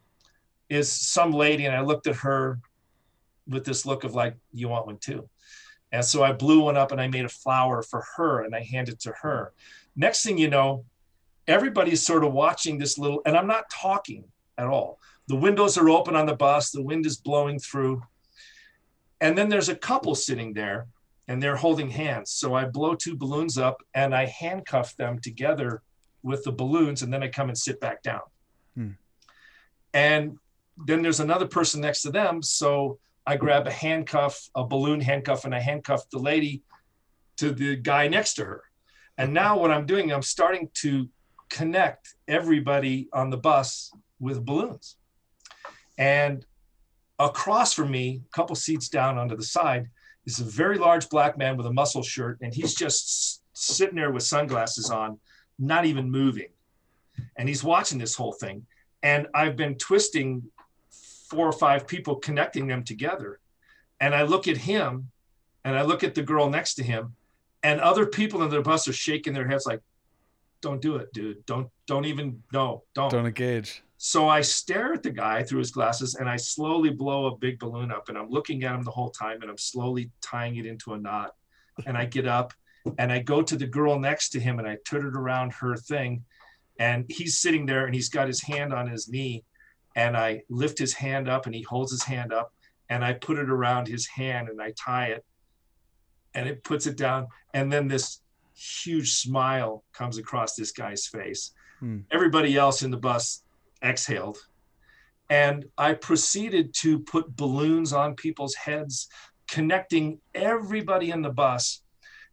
is some lady. And I looked at her with this look of like, you want one too. And so I blew one up and I made a flower for her and I handed it to her. Next thing you know, everybody's sort of watching this little, and I'm not talking at all. The windows are open on the bus, the wind is blowing through. And then there's a couple sitting there and they're holding hands. So I blow two balloons up and I handcuff them together with the balloons and then I come and sit back down. Hmm. And then there's another person next to them. So I grab a handcuff, a balloon handcuff, and I handcuff the lady to the guy next to her. And now what I'm doing, I'm starting to connect everybody on the bus with balloons. And across from me, a couple seats down onto the side, is a very large black man with a muscle shirt, and he's just sitting there with sunglasses on, not even moving. And he's watching this whole thing. And I've been twisting four or five people, connecting them together. And I look at him and I look at the girl next to him, and other people in the bus are shaking their heads like, don't do it, dude. Don't don't even no, don't. Don't engage. So I stare at the guy through his glasses and I slowly blow a big balloon up and I'm looking at him the whole time and I'm slowly tying it into a knot. And I get up and I go to the girl next to him and I turn around her thing. And he's sitting there and he's got his hand on his knee. And I lift his hand up and he holds his hand up and I put it around his hand and I tie it and it puts it down. And then this huge smile comes across this guy's face. Hmm. Everybody else in the bus exhaled. And I proceeded to put balloons on people's heads, connecting everybody in the bus.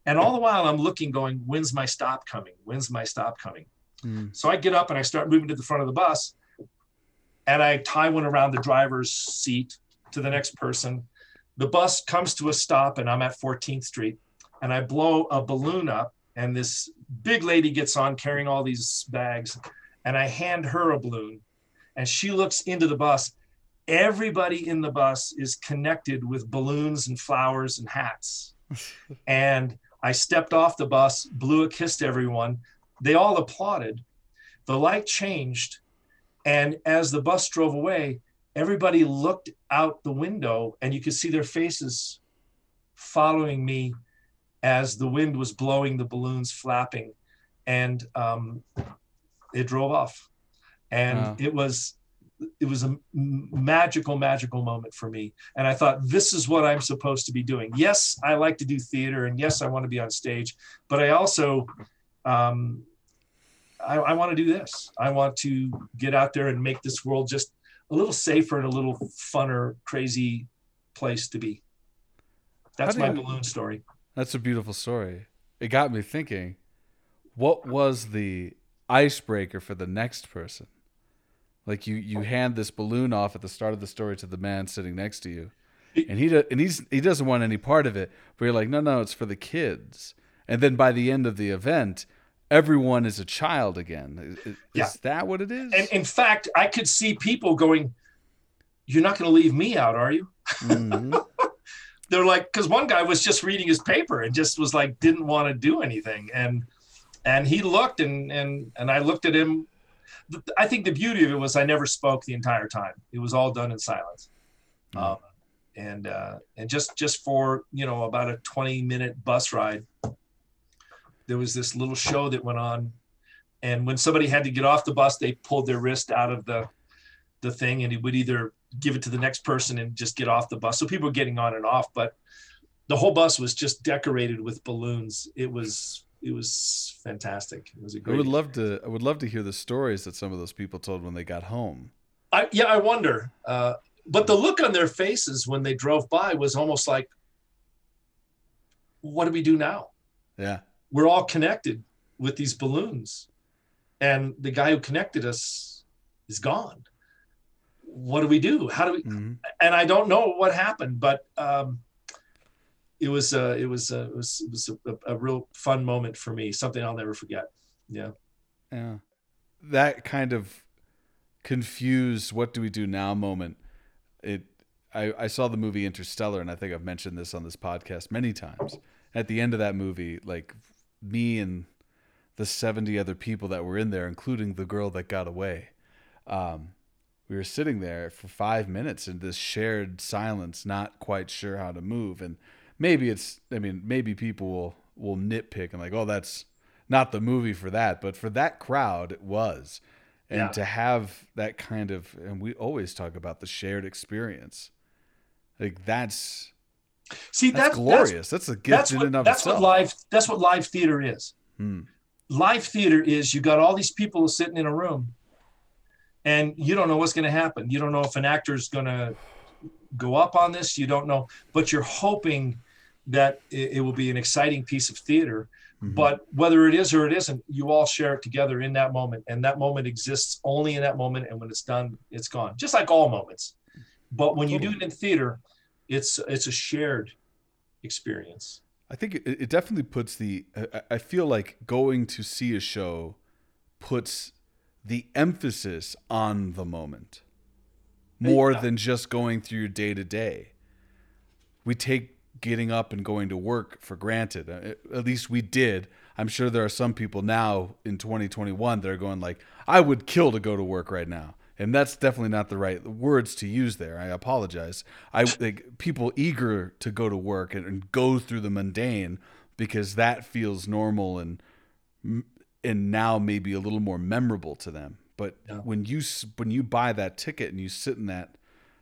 And all the while I'm looking, going, when's my stop coming? When's my stop coming? Hmm. So I get up and I start moving to the front of the bus and I tie one around the driver's seat to the next person. The bus comes to a stop and I'm at 14th Street and I blow a balloon up, and this big lady gets on carrying all these bags, and I hand her a balloon, and she looks into the bus. Everybody in the bus is connected with balloons and flowers and hats. (laughs) and I stepped off the bus, blew a kiss to everyone. They all applauded. The light changed. And as the bus drove away, everybody looked out the window and you could see their faces following me as the wind was blowing the balloons flapping and um, it drove off. And wow. it was it was a magical magical moment for me. And i thought this is what i'm supposed to be doing. Yes i like to do theater and yes i want to be on stage but i also um, I, I want to do this. I want to get out there and make this world just a little safer and a little funner crazy place to be. That's my you, balloon story that's a beautiful story. It got me thinking, what was the icebreaker for the next person? Like you, you hand this balloon off at the start of the story to the man sitting next to you, and he and he's he doesn't want any part of it. But you're like, no, no, it's for the kids. And then by the end of the event, everyone is a child again. Is, yeah. is that what it is? And in fact, I could see people going, "You're not going to leave me out, are you?" Mm-hmm. (laughs) they're like because one guy was just reading his paper and just was like didn't want to do anything. And and he looked and and and i looked at him. I think the beauty of it was i never spoke the entire time. It was all done in silence. Mm-hmm. um, and uh, and just just for you know about a 20 minute bus ride there was this little show that went on. And when somebody had to get off the bus they pulled their wrist out of the the thing and he would either give it to the next person and just get off the bus. So people were getting on and off, but the whole bus was just decorated with balloons. It was it was fantastic. It was a great. I would love to. I would love to hear the stories that some of those people told when they got home. I yeah, I wonder. Uh, but the look on their faces when they drove by was almost like, "What do we do now?" Yeah, we're all connected with these balloons, and the guy who connected us is gone what do we do? How do we? Mm-hmm. And I don't know what happened, but um, it was uh, it was uh, it was it was a, a, real fun moment for me. Something I'll never forget. Yeah. Yeah. That kind of confused what do we do now moment. It I, I saw the movie Interstellar and I think I've mentioned this on this podcast many times. At the end of that movie, like me and the 70 other people that were in there, including the girl that got away, um, we were sitting there for five minutes in this shared silence, not quite sure how to move. And maybe it's, I mean, maybe people will will nitpick and like, oh, that's not the movie for that, but for that crowd, it was. And Yeah. to have that kind of, and we always talk about the shared experience, like that's See, that's that's glorious. That's, a gift That's in what, and of that's itself. what live. That's what live theater is. Hmm. Live theater is you got all these people sitting in a room, and you don't know what's going to happen. You don't know if an actor is going to go up on this. You don't know, but you're hoping that it, it will be an exciting piece of theater. Mhm. But whether it is or it isn't, you all share it together in that moment, and that moment exists only in that moment. And when it's done, it's gone. Just like all moments. But when you do it in theater, it's it's a shared experience. I think it, it definitely puts the. I- I feel like going to see a show puts the emphasis on the moment more Yeah. than just going through your day to day. We take getting up and going to work for granted. Uh, At least we did. I'm sure there are some people now in 2021 that are going like, I would kill to go to work right now. And that's definitely not the right words to use there. I apologize. I like people eager to go to work and, and go through the mundane because that feels normal and and now maybe a little more memorable to them. But Yeah. when you when you buy that ticket and you sit in that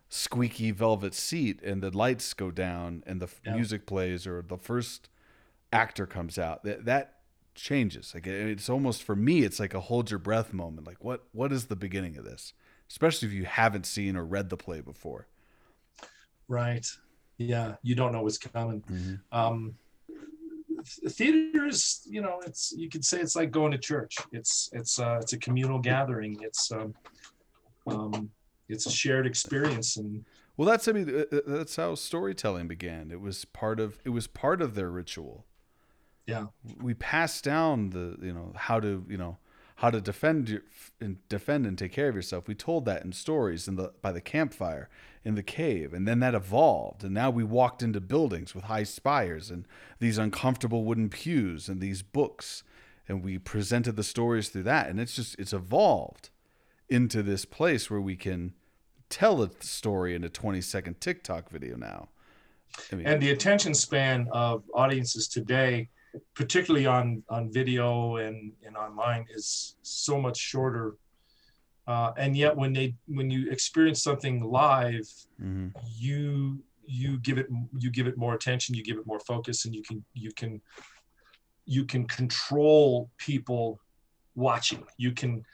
squeaky velvet seat and the lights go down and the Yeah. music plays or the first actor comes out, that that changes. Like it's almost for me, it's like a hold your breath moment. Like what what is the beginning of this? Especially if you haven't seen or read the play before. Right. Yeah. You don't know what's coming. Um, th- theater is, you know, it's you could say it's like going to church. It's it's uh, it's a communal gathering. It's um, um, it's a shared experience, and Well, that's I mean uh, uh, that's how storytelling began. It was part of it was part of their ritual. yeah, We passed down the you know how to you know how to defend your, and defend and take care of yourself. We told that in stories in the by the campfire in the cave, and then that evolved, and now we walked into buildings with high spires and these uncomfortable wooden pews and these books, and we presented the stories through that, and it's just it's evolved into this place where we can tell a story in a 20 second TikTok video now. I mean, and the attention span of audiences today, particularly on on video and and online, is so much shorter. Uh, and yet, when they when you experience something live, mhm. you you give it you give it more attention you give it more focus and you can you can you can control people watching you can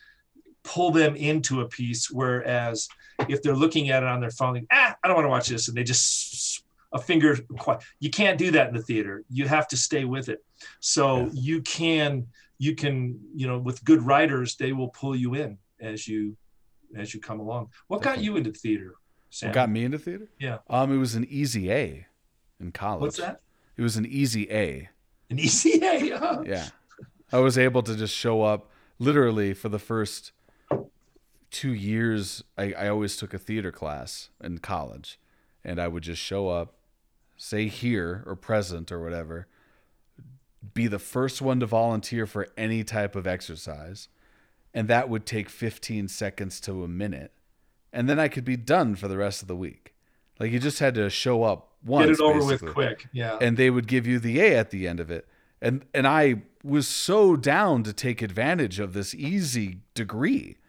pull them into a piece whereas if they're looking at it on their phone like, ah i don't want to watch this and they just a finger you can't do that in the theater you have to stay with it so Yeah. you can you can you know with good writers they will pull you in as you as you come along what got you into theater Sam? What got me into theater? Yeah. Um, it was an easy A in college. what's that It was an easy A. An ECA. (laughs) huh? Yeah. I was able to just show up literally for the first two years. I, I always took a theater class in college, and I would just show up, say here or present or whatever, be the first one to volunteer for any type of exercise, and that would take 15 seconds to a minute. And then I could be done for the rest of the week. Like you just had to show up once. Get it over basically with quick. Yeah. and they would give you the A at the end of it. And and I was so down to take advantage of this easy degree. (laughs)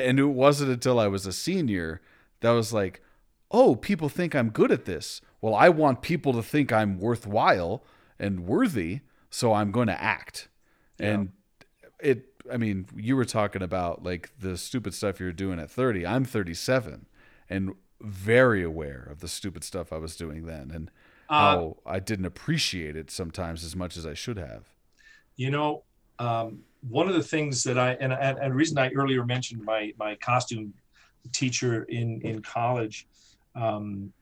And it wasn't until I was a senior that was like, "Oh, people think I'm good at this. Well, I want people to think I'm worthwhile and worthy, so I'm going to act." And it I mean, you were talking about like the stupid stuff you're doing at 30. I'm 37 and very aware of the stupid stuff I was doing then and Uh, how I didn't appreciate it sometimes as much as I should have. you know, um, one of the things that I and, and, and the reason I earlier mentioned my my costume teacher in in college, um,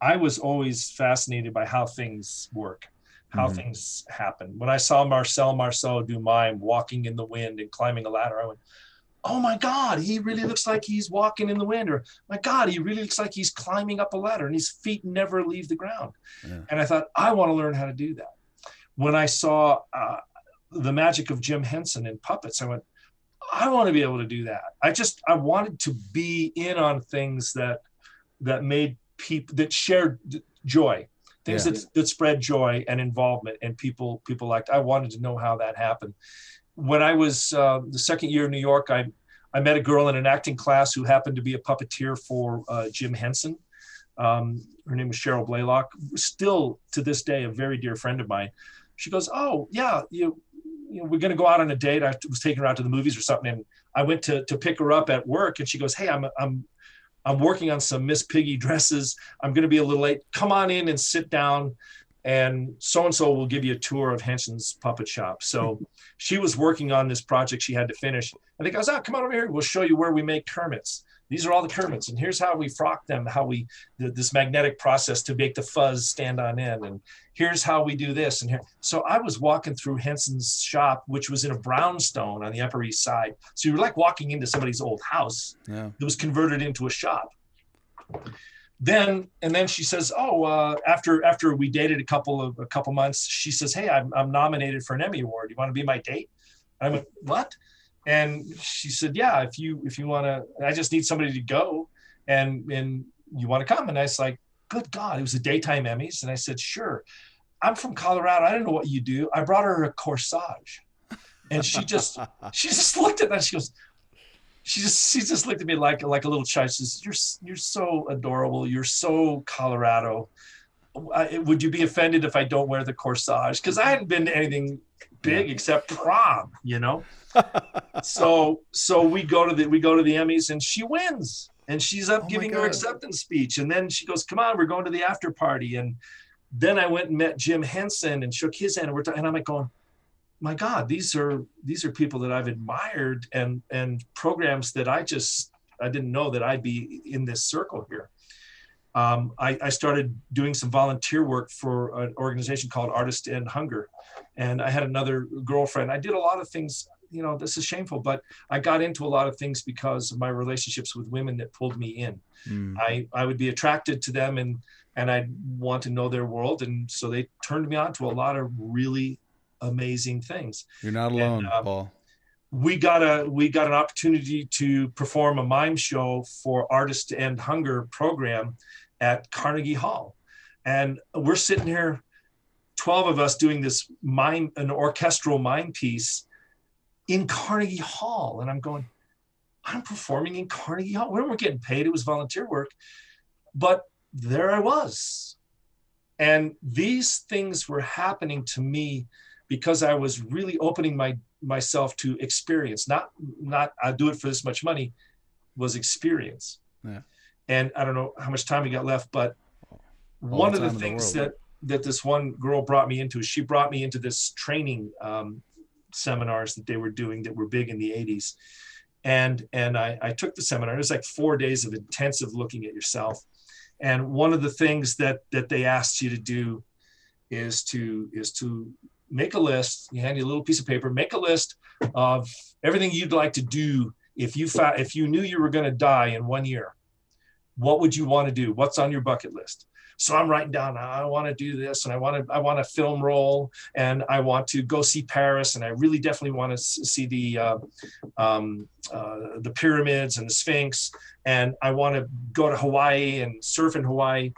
I was always fascinated by how things work, how Mhm. things happen. When I saw Marcel Marceau do mime walking in the wind and climbing a ladder, I went, "Oh my God, he really looks like he's walking in the wind," or "My God, he really looks like he's climbing up a ladder and his feet never leave the ground." Yeah. And I thought, I want to learn how to do that. When I saw uh, the magic of Jim Henson in puppets, I went, I want to be able to do that. I just I wanted to be in on things that that made people that shared joy, things Yeah. that that spread joy and involvement, and people people liked. I wanted to know how that happened. When I was uh, the second year in New York, I I met a girl in an acting class who happened to be a puppeteer for uh, Jim Henson. Um, her name was Cheryl Blalock. Still to this day, a very dear friend of mine. She goes, "Oh yeah, you, you know, we're going to go out on a date. I was taking her out to the movies or something, and I went to to pick her up at work, and she goes, "Hey, I'm I'm I'm working on some Miss Piggy dresses. I'm going to be a little late. Come on in and sit down." And so and so will give you a tour of Henson's puppet shop. So (laughs) she was working on this project she had to finish. And they goes, oh, come on over here. We'll show you where we make Kermits. These are all the Kermits. And here's how we frock them, how we, th- this magnetic process to make the fuzz stand on end. And here's how we do this. And here. So I was walking through Henson's shop, which was in a brownstone on the Upper East Side. So you were like walking into somebody's old house Yeah. that was converted into a shop. Then and then she says, "Oh, uh, after after we dated a couple of a couple months, she says, "Hey, I'm, I'm nominated for an Emmy award. You want to be my date?" I went, "What?" And she said, "Yeah, if you if you want to, I just need somebody to go, and and you want to come." And I was like, "Good God!" It was the daytime Emmys, and I said, "Sure." I'm from Colorado. I don't know what you do. I brought her a corsage, and she just (laughs) she just looked at that. She goes, she just she just looked at me like like a little child. She says, "You're you're so adorable. You're so Colorado. I, would you be offended if I don't wear the corsage? Because I hadn't been to anything big except prom, you know. So so we go to the we go to the Emmys and she wins and she's up Oh giving her acceptance speech and then she goes, "Come on, we're going to the after party." And then I went and met Jim Henson and shook his hand and we're ta- and I'm like going, my God, these are these are people that I've admired and and programs that I just I didn't know that I'd be in this circle here. Um, I, I started doing some volunteer work for an organization called Artist and Hunger, and I had another girlfriend. I did a lot of things. You know, this is shameful, but I got into a lot of things because of my relationships with women that pulled me in. Mm. I, I would be attracted to them and and I'd want to know their world. And so they turned me on to a lot of really amazing things. You're not alone, uh, Paul. We got a we got an opportunity to perform a mime show for Artist to End Hunger program at Carnegie Hall. And we're sitting here, 12 of us doing this mime, an orchestral mime piece in Carnegie Hall. And I'm going, I'm performing in Carnegie Hall. We weren't getting paid, it was volunteer work. But there I was. And these things were happening to me because I was really opening my myself to experience, not not I do it for this much money, was experience. Yeah. And I don't know how much time we got left, but All one the of the in the things that that this one girl brought me into, she brought me into this training um, seminars that they were doing that were big in the 80s. And and I, I took the seminar. It was like four days of intensive looking at yourself. And one of the things that that they asked you to do is to is to make a list. You hand you a little piece of paper, make a list of everything you'd like to do if you if you knew you were going to die in one year. What would you want to do? What's on your bucket list? So I'm writing down. I want to do this, and I want to. I want a film role, and I want to go see Paris, and I really definitely want to see the uh, um, uh, the pyramids and the Sphinx, and I want to go to Hawaii and surf in Hawaii.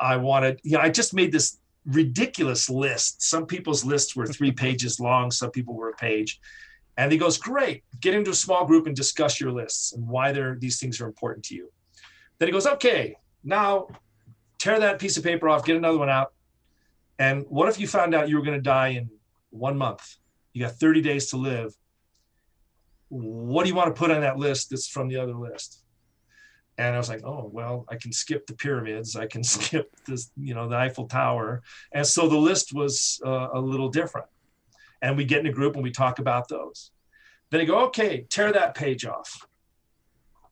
I wanted, you know, I just made this ridiculous list. Some people's lists were three (laughs) pages long, some people were a page. And he goes, Great, get into a small group and discuss your lists and why they're, these things are important to you. Then he goes, Okay, now tear that piece of paper off, get another one out. And what if you found out you were going to die in one month? You got 30 days to live. What do you want to put on that list that's from the other list? And I was like, oh, well, I can skip the pyramids. I can (laughs) skip this, you know, the Eiffel Tower. And so the list was uh, a little different. And we get in a group and we talk about those. Then I go, okay, tear that page off.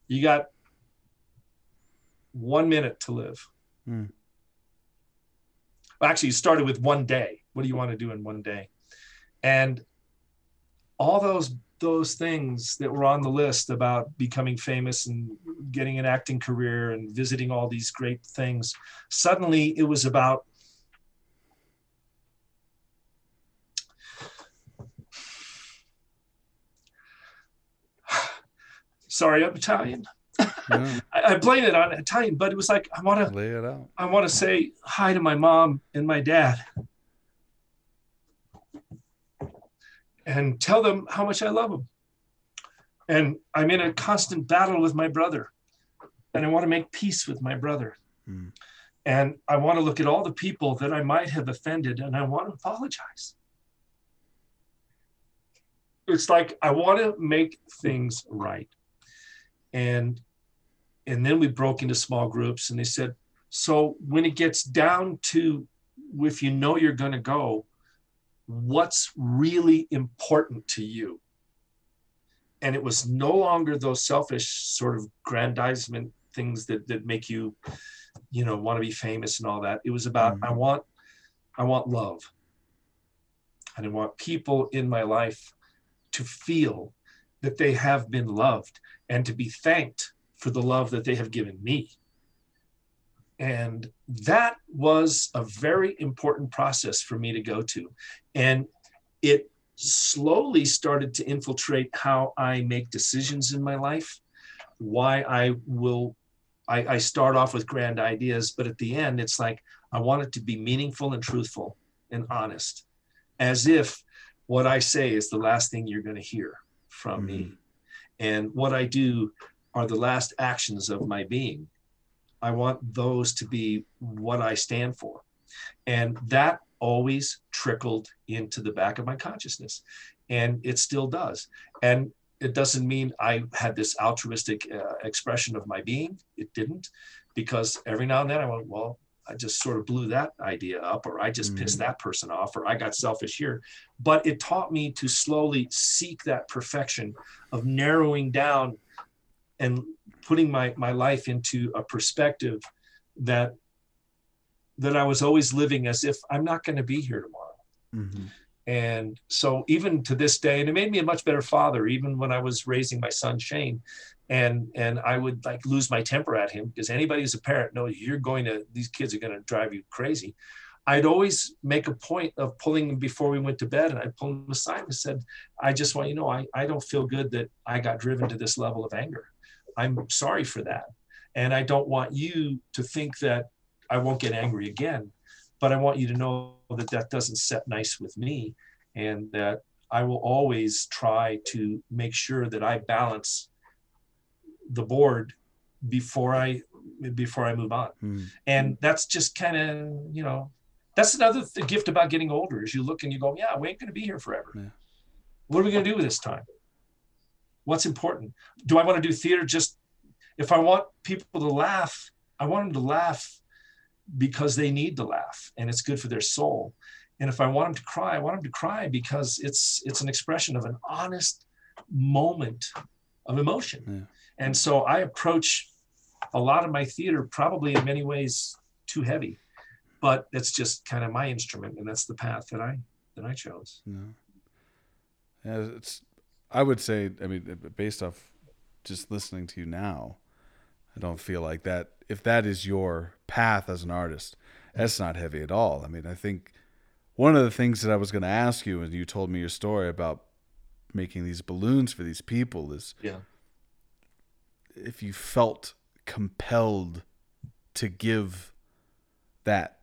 You got one minute to live. Hmm. Well, actually, you started with one day. What do you want to do in one day? And all those those things that were on the list about becoming famous and getting an acting career and visiting all these great things suddenly it was about (sighs) sorry, I'm Italian. Yeah, (laughs) I, I blame it on Italian, but it was like I want to lay it out. I want to say hi to my mom and my dad and tell them how much I love them. And I'm in a constant battle with my brother. And I want to make peace with my brother. Mm. And I want to look at all the people that I might have offended and I want to apologize. It's like I want to make things right. And and then we broke into small groups and they said, so when it gets down to if you know you're going to go, what's really important to you? And it was no longer those selfish sort of grandizement things that that make you, you know, want to be famous and all that. It was about mm-hmm. I want, I want love. And I want people in my life to feel that they have been loved and to be thanked for the love that they have given me. And that was a very important process for me to go to. And it slowly started to infiltrate how I make decisions in my life, why I will, I, I start off with grand ideas, but at the end, it's like I want it to be meaningful and truthful and honest, as if what I say is the last thing you're going to hear from me. Mm-hmm. And what I do are the last actions of my being. I want those to be what I stand for. And that always trickled into the back of my consciousness. And it still does. And it doesn't mean I had this altruistic uh, expression of my being. It didn't, because every now and then I went, well, I just sort of blew that idea up, or I just pissed that person off, or I got selfish here. But it taught me to slowly seek that perfection of narrowing down and putting my my life into a perspective that that I was always living as if I'm not going to be here tomorrow. Mm-hmm. And so even to this day, and it made me a much better father, even when I was raising my son Shane. And and I would like lose my temper at him because anybody who's a parent knows you're going to these kids are going to drive you crazy. I'd always make a point of pulling him before we went to bed and I pulled him aside and said, I just want you to know I, I don't feel good that I got driven to this level of anger. I'm sorry for that. And I don't want you to think that I won't get angry again, but I want you to know that that doesn't set nice with me and that I will always try to make sure that I balance the board before I before I move on. Mm. And that's just kind of, you know, that's another th- gift about getting older is you look and you go, yeah, we ain't going to be here forever. Yeah. What are we going to do with this time? What's important? Do I want to do theater just if I want people to laugh, I want them to laugh because they need to laugh and it's good for their soul. And if I want them to cry, I want them to cry because it's it's an expression of an honest moment of emotion. Yeah. And so I approach a lot of my theater probably in many ways too heavy, but it's just kind of my instrument and that's the path that I that I chose. No. Yeah, it's. I would say. I mean, uh, based off just listening to you now, I don't feel like that. If that is your path as an artist, that's not heavy at all. I mean, I think one of the things that I was going to ask you, and you told me your story about making these balloons for these people, is Yeah. if you felt compelled to give that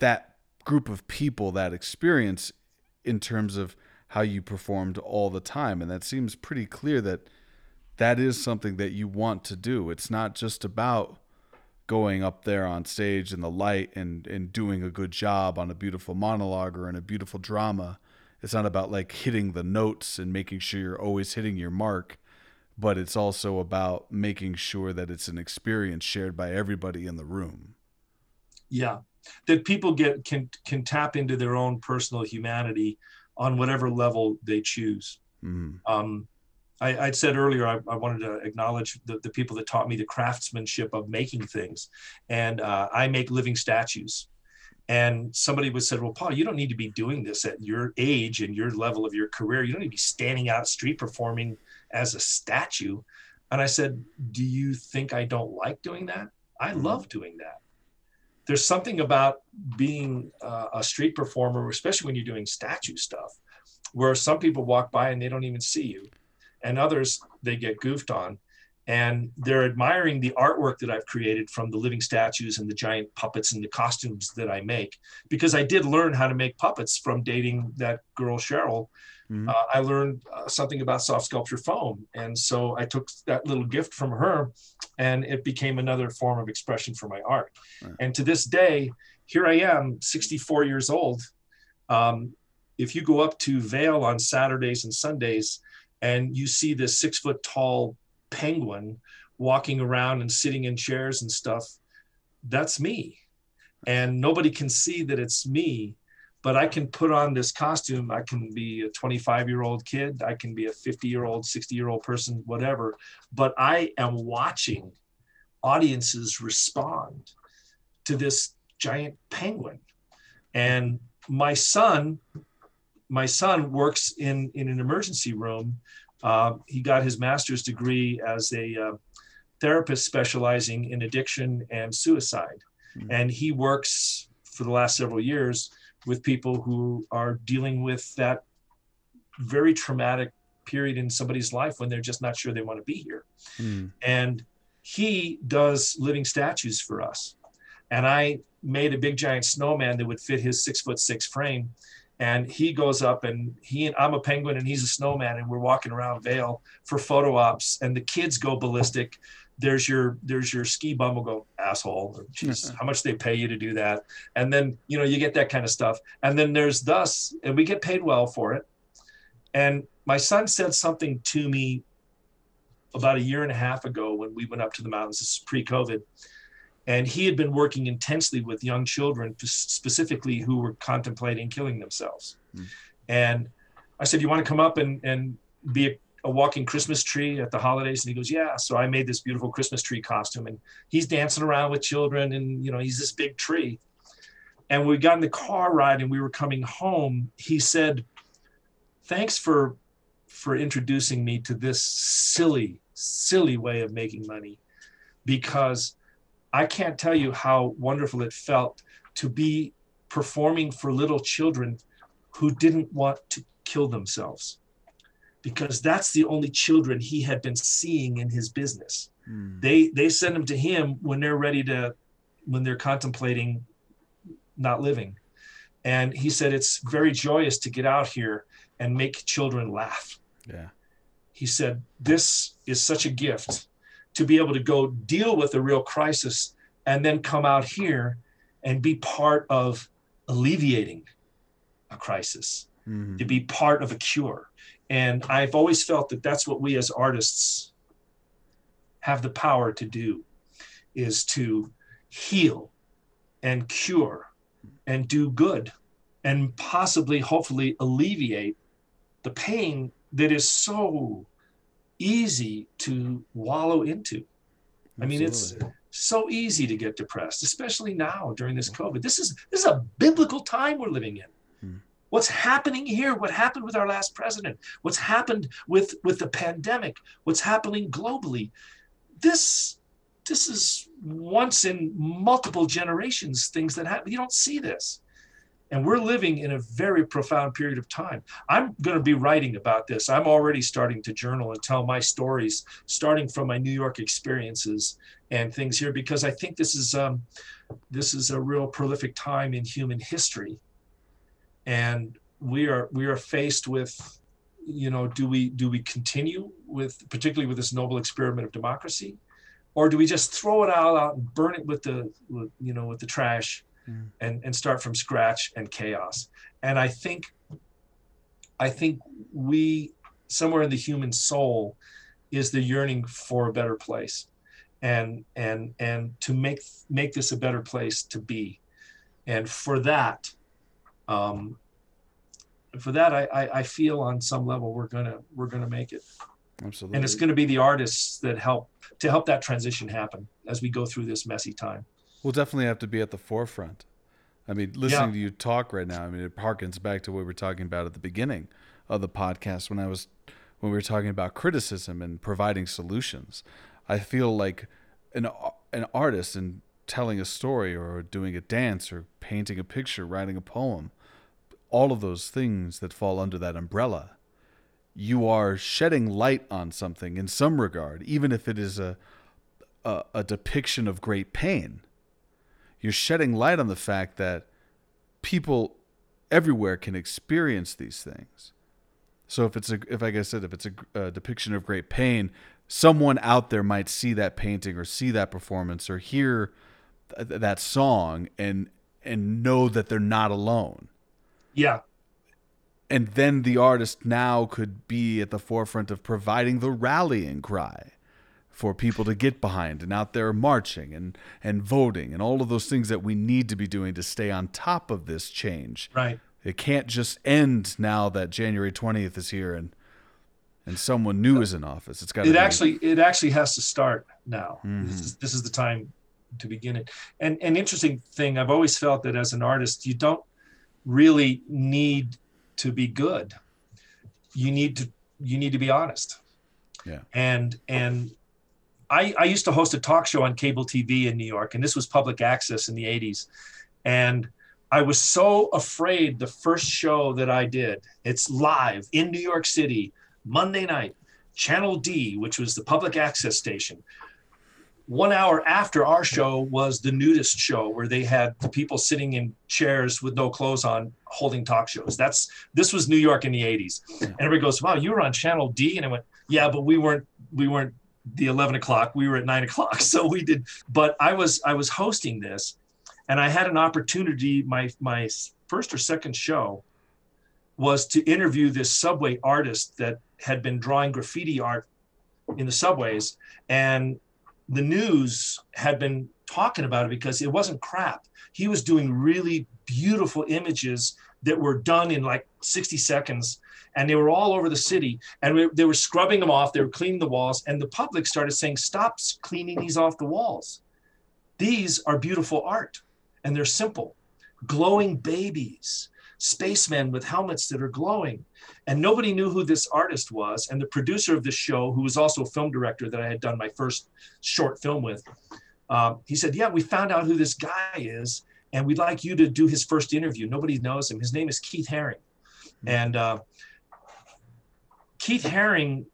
that group of people that experience in terms of how you performed all the time and that seems pretty clear that that is something that you want to do it's not just about going up there on stage in the light and and doing a good job on a beautiful monologue or in a beautiful drama it's not about like hitting the notes and making sure you're always hitting your mark but it's also about making sure that it's an experience shared by everybody in the room. Yeah. That people get can can tap into their own personal humanity on whatever level they choose. Mm. Um, I, I'd said earlier I, I wanted to acknowledge the, the people that taught me the craftsmanship of making things, and uh, I make living statues. And somebody would said, "Well, Paul, you don't need to be doing this at your age and your level of your career. You don't need to be standing out street performing as a statue." And I said, "Do you think I don't like doing that? I love doing that." There's something about being uh, a street performer, especially when you're doing statue stuff, where some people walk by and they don't even see you and others they get goofed on and they're admiring the artwork that I've created from the living statues and the giant puppets and the costumes that I make because I did learn how to make puppets from dating that girl Cheryl. Mm-hmm. Uh, I learned uh, something about soft sculpture foam, and so I took that little gift from her, and it became another form of expression for my art. Right. And to this day, here I am, 64 years old. Um, if you go up to Vail on Saturdays and Sundays, and you see this six foot tall penguin walking around and sitting in chairs and stuff that's me and nobody can see that it's me but i can put on this costume. I can be a 25 year old kid. I can be a 50 year old 60 year old person whatever. But i am watching audiences respond to this giant penguin. And my son my son works in in an emergency room. Uh, he got his master's degree as a uh, therapist specializing in addiction and suicide. Mm-hmm. And he works for the last several years with people who are dealing with that very traumatic period in somebody's life when they're just not sure they want to be here. Mm. And he does living statues for us. And I made a big giant snowman that would fit his six foot six frame and he goes up and he and I'm a penguin and he's a snowman and we're walking around Vail for photo ops and the kids go ballistic. There's your there's your ski bum will go asshole. Jeez, (laughs) how much they pay you to do that? And then you know you get that kind of stuff. And then there's thus and we get paid well for it. And my son said something to me about a year and a half ago when we went up to the mountains. This is pre-COVID and he had been working intensely with young children specifically who were contemplating killing themselves mm. and i said you want to come up and, and be a, a, walking christmas tree at the holidays and he goes yeah so i made this beautiful christmas tree costume and he's dancing around with children and you know he's this big tree. And we got in the car ride and we were coming home. He said thanks for for introducing me to this silly silly way of making money because I can't tell you how wonderful it felt to be performing for little children who didn't want to kill themselves because that's the only children he had been seeing in his business. Mm. They they send them to him when they're ready to when they're contemplating not living. And he said it's very joyous to get out here and make children laugh. Yeah. He said this is such a gift to be able to go deal with a real crisis and then come out here and be part of alleviating a crisis, mm-hmm. to be part of a cure. And I've always felt that that's what we as artists have the power to do is to heal and cure and do good and possibly hopefully alleviate the pain that is so easy to wallow into. I mean, it's so easy to get depressed, especially now during this COVID. This is this is a biblical time we're living in. What's happening here? What happened with our last president? What's happened with with the pandemic? What's happening globally? This this is once in multiple generations things that happen. You don't see this. And we're living in a very profound period of time. I'm going to be writing about this. I'm already starting to journal and tell my stories, starting from my New York experiences and things here, because I think this is um, this is a real prolific time in human history, and we are we are faced with, you know, do we do we continue with particularly with this noble experiment of democracy, or do we just throw it all out and burn it with the with, you know with the trash? mm. and and start from scratch and chaos. And I think I think we somewhere in the human soul is the yearning for a better place and and and to make make this a better place to be and for that um for that I, I i feel on some level we're gonna we're gonna make it absolutely and it's gonna be the artists that help to help that transition happen as we go through this messy time we'll definitely have to be at the forefront. I mean, listening yeah. to you talk right now, I mean, it harkens back to what we were talking about at the beginning of the podcast when I was when we were talking about criticism and providing solutions. I feel like an an artist and telling a story or doing a dance or painting a picture, writing a poem, all of those things that fall under that umbrella you are shedding light on something in some regard, even if it is a, a, a depiction of great pain. You're shedding light on the fact that people everywhere can experience these things. So if it's a, if like I said, if it's a, a depiction of great pain, someone out there might see that painting or see that performance or hear th- that song and and know that they're not alone. Yeah. And then the artist now could be at the forefront of providing the rallying cry for people to get behind and out there marching and, and voting and all of those things that we need to be doing to stay on top of this change. Right. It can't just end now that January 20th is here and and someone new is in office. It's got to it be, actually it actually has to start now. Mhm. This, is, this is the time to begin it. And an interesting thing, I've always felt that as an artist, you don't really need to be good. You need to you need to be honest. Yeah. And and I I used to host a talk show on cable TV in New York, and this was public access in the 80s. And I was so afraid the first show that I did, it's live in New York City, Monday night, Channel D, which was the public access station. One hour after our show was the nudist show where they had the people sitting in chairs with no clothes on holding talk shows. That's this was New York in the 80s. And everybody goes, Wow, you were on Channel D? And I went, Yeah, but we weren't we weren't the 11 o'clock. We were at nine o'clock. (laughs) So we did, but I was I was hosting this and I had an opportunity, my my first or second show was to interview this subway artist that had been drawing graffiti art in the subways and the news had been talking about it because it wasn't crap. He was doing really beautiful images that were done in like 60 seconds and they were all over the city and we, they were scrubbing them off they were cleaning the walls and the public started saying stop cleaning these off the walls. These are beautiful art and they're simple. Glowing babies spacemen with helmets that are glowing. And nobody knew who this artist was. And the producer of the show, who was also a film director that I had done my first short film with, um, he said, Yeah, we found out who this guy is, and we'd like you to do his first interview. Nobody knows him. His name is Keith Haring. And uh, Keith Haring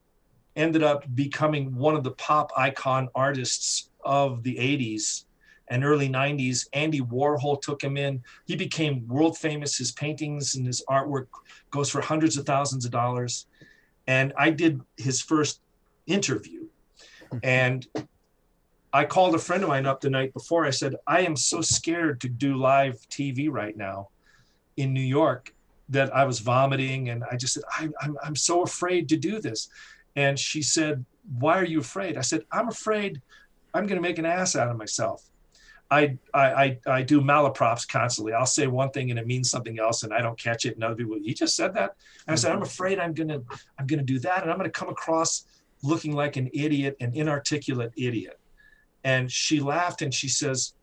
ended up becoming one of the pop icon artists of the 80s and early 90s. Andy Warhol took him in. He became world famous. His paintings and his artwork goes for hundreds of thousands of dollars. And I did his first interview. Hmm. And I called a friend of mine up the night before. I said, I am so scared to do live TV right now in New York that I was vomiting. And I just said, I, I'm, I'm so afraid to do this. And she said, Why are you afraid? I said, I'm afraid I'm going to make an ass out of myself. I, I I do malaprops constantly. I'll say one thing and it means something else, and I don't catch it. And other people, he just said that. And I said, I'm afraid I'm gonna I'm gonna do that, and I'm gonna come across looking like an idiot, an inarticulate idiot. And she laughed and she says,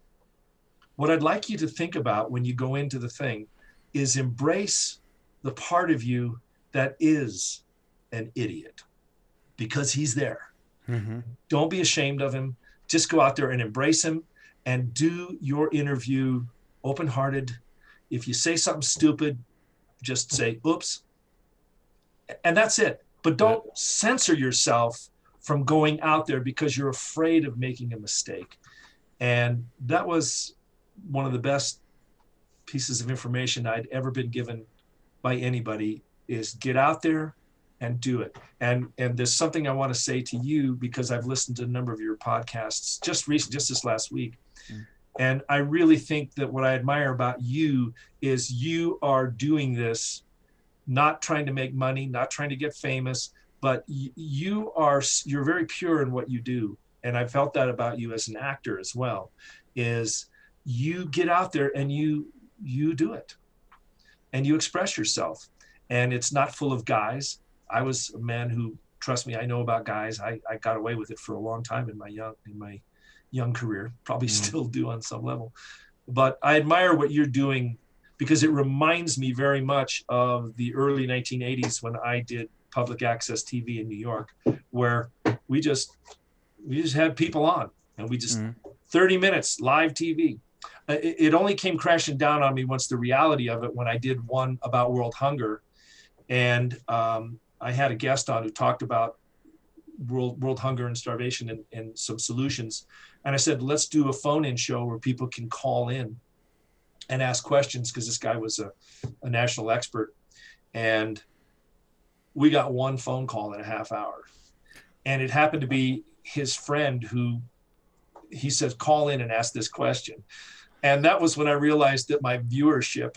What I'd like you to think about when you go into the thing is embrace the part of you that is an idiot because he's there. Mm-hmm. Don't be ashamed of him. Just go out there and embrace him and do your interview open hearted. If you say something stupid, just say, oops. And that's it. But don't censor yourself from going out there because you're afraid of making a mistake. And that was one of the best pieces of information I'd ever been given by anybody is get out there and do it. And and there's something I want to say to you because I've listened to a number of your podcasts just recent just this last week. And I really think that what I admire about you is you are doing this not trying to make money, not trying to get famous, but you are you're very pure in what you do. And I felt that about you as an actor as well is you get out there and you you do it. And you express yourself. And it's not full of guys. I was a man who trust me, I know about guys. I, I got away with it for a long time in my young in my young career, probably Mm. still do on some level. But I admire what you're doing because it reminds me very much of the early 1980s when I did public access TV in New York, where we just we just had people on and we just Mhm. 30 minutes live TV. Uh, It, it only came crashing down on me once the reality of it when I did one about world hunger, and um, I had a guest on who talked about world world hunger and starvation and, and some solutions. And I said, let's do a phone-in show where people can call in and ask questions because this guy was a, a national expert. And we got one phone call in a half hour. And it happened to be his friend who he says, call in and ask this question. And that was when I realized that my viewership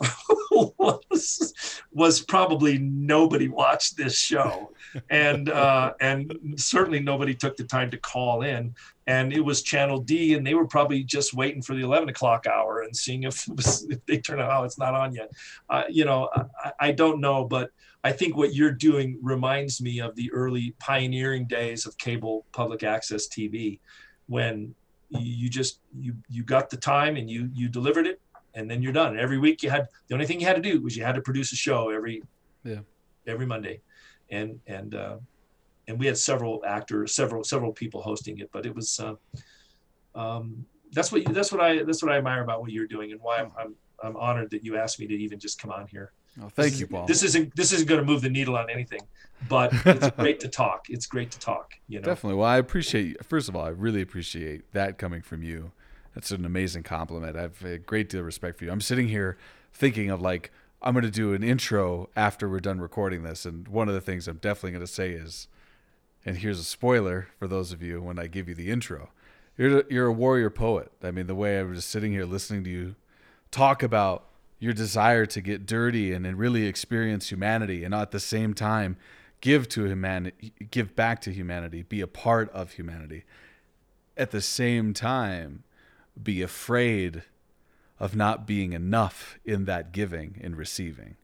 (laughs) was was probably nobody watched this show, and uh, and certainly nobody took the time to call in. And it was Channel D, and they were probably just waiting for the eleven o'clock hour and seeing if, (laughs) if they turn out, oh, it's not on yet. Uh, you know, I, I don't know, but I think what you're doing reminds me of the early pioneering days of cable public access TV, when you just you you got the time and you you delivered it and then you're done every week you had the only thing you had to do was you had to produce a show every yeah every monday and and uh and we had several actors several several people hosting it but it was uh, um that's what you, that's what i that's what i admire about what you're doing and why i'm i'm, I'm honored that you asked me to even just come on here Oh, thank this you, is- Paul. This isn't this isn't going to move the needle on anything, but (laughs) it's great to talk. It's great to talk. You know, Definitely. Well, I appreciate. First of all, I really appreciate that coming from you. That's an amazing compliment. I have a great deal of respect for you. I'm sitting here thinking of like I'm going to do an intro after we're done recording this, and one of the things I'm definitely going to say is, and here's a spoiler for those of you when I give you the intro. You're you're a warrior poet. I mean, the way I was just sitting here listening to you talk about your desire to get dirty and, and really experience humanity and at the same time give to humanity give back to humanity be a part of humanity at the same time be afraid of not being enough in that giving and receiving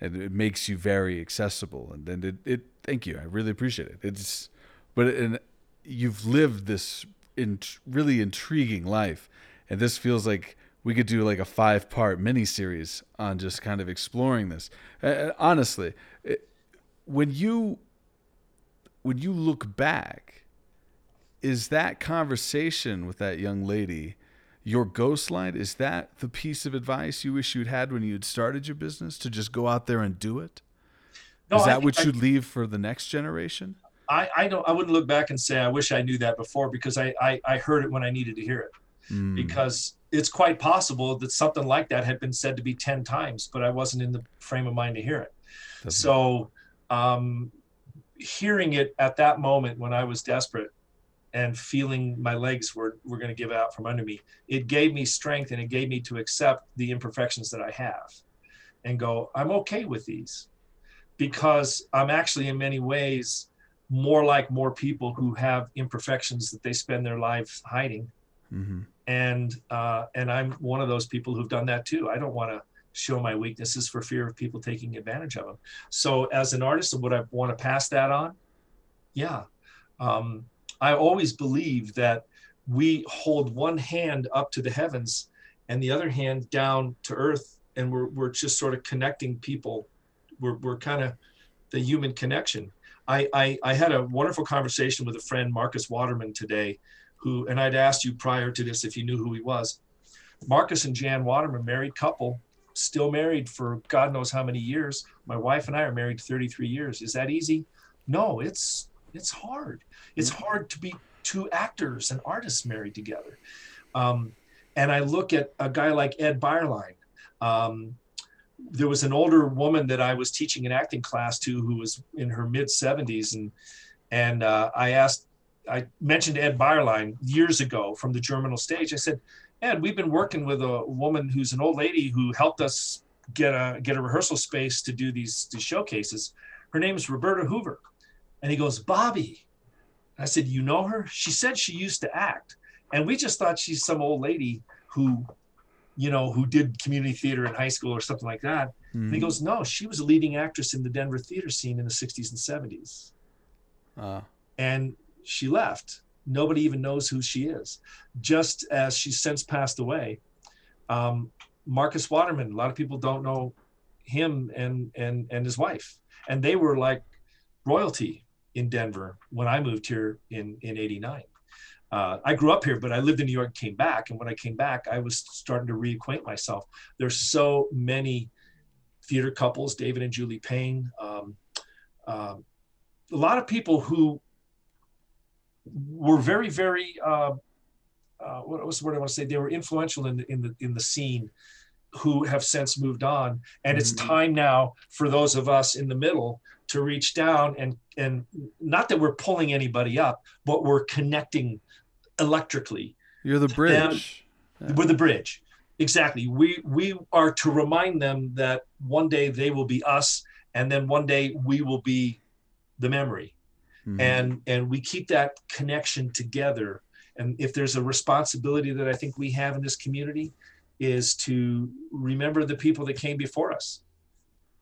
and it makes you very accessible. And then it, it thank you. I really appreciate it. It's but and you've lived this in, really intriguing life. And this feels like we could do like a five part mini series on just kind of exploring this. Uh, honestly when you when you look back is that conversation with that young lady your ghost light is that the piece of advice you wish you'd had when you'd started your business to just go out there and do it? No, is that what I- you'd leave for the next generation? I, I don't I wouldn't look back and say I wish I knew that before because I, I, I heard it when I needed to hear it. Mm, because it's quite possible that something like that had been said to be 10 times but I wasn't in the frame of mind to hear it. Definitely. so um, hearing it at that moment when I was desperate and feeling my legs were, were going to give out from under me, it gave me strength and it gave me to accept the imperfections that I have and go, I'm okay with these because I'm actually in many ways more like more people who have imperfections that they spend their lives hiding. Mhm. And, uh, and I'm one of those people who've done that too. I don't want to show my weaknesses for fear of people taking advantage of them. So as an artist, would I want to pass that on? Yeah. Um, I always believe that we hold one hand up to the heavens and the other hand down to earth, and we're, we're just sort of connecting people. We're, we're kind of the human connection. I, I, I had a wonderful conversation with a friend, Marcus Waterman, today, who, and I'd asked you prior to this if you knew who he was. Marcus and Jan Waterman, married couple, still married for God knows how many years. My wife and I are married 33 years. Is that easy? No, it's it's hard. It's hard to be two actors and artists married together. Um, and I look at a guy like Ed Baierlein. Um, there was an older woman that I was teaching an acting class to who was in her mid 70s, and and uh, I asked, I mentioned Ed Baierlein years ago from the Germinal stage. I said, Ed, we've been working with a woman who's an old lady who helped us get a get a rehearsal space to do these, these showcases. Her name is Roberta Hoover. And he goes, Bobby. I said, You know her? She said she used to act. And we just thought she's some old lady who, you know, who did community theater in high school or something like that. And he Mhm. goes, No, she was a leading actress in the Denver theater scene in the 60s and 70s. Uh, And she left. Nobody even knows who she is. Just as she's since passed away. Um, Marcus Waterman, a lot of people don't know him and and and his wife. And they were like royalty in Denver when I moved here in in 89. Uh, I grew up here, but I lived in New York, came back. And when I came back, I was starting to reacquaint myself. There's so many theater couples, David and Julie Payne, um, um, a lot of people who were very, very, uh, uh, what was the word I want to say? They were influential in the, in the, in the scene who have since moved on. And it's Mhm. time now for those of us in the middle to reach down and, and not that we're pulling anybody up, but we're connecting electrically You're the bridge. Yeah. we're the bridge exactly we we are to remind them that one day they will be us and then one day we will be the memory Mhm. and and we keep that connection together and if there's a responsibility that i think we have in this community is to remember the people that came before us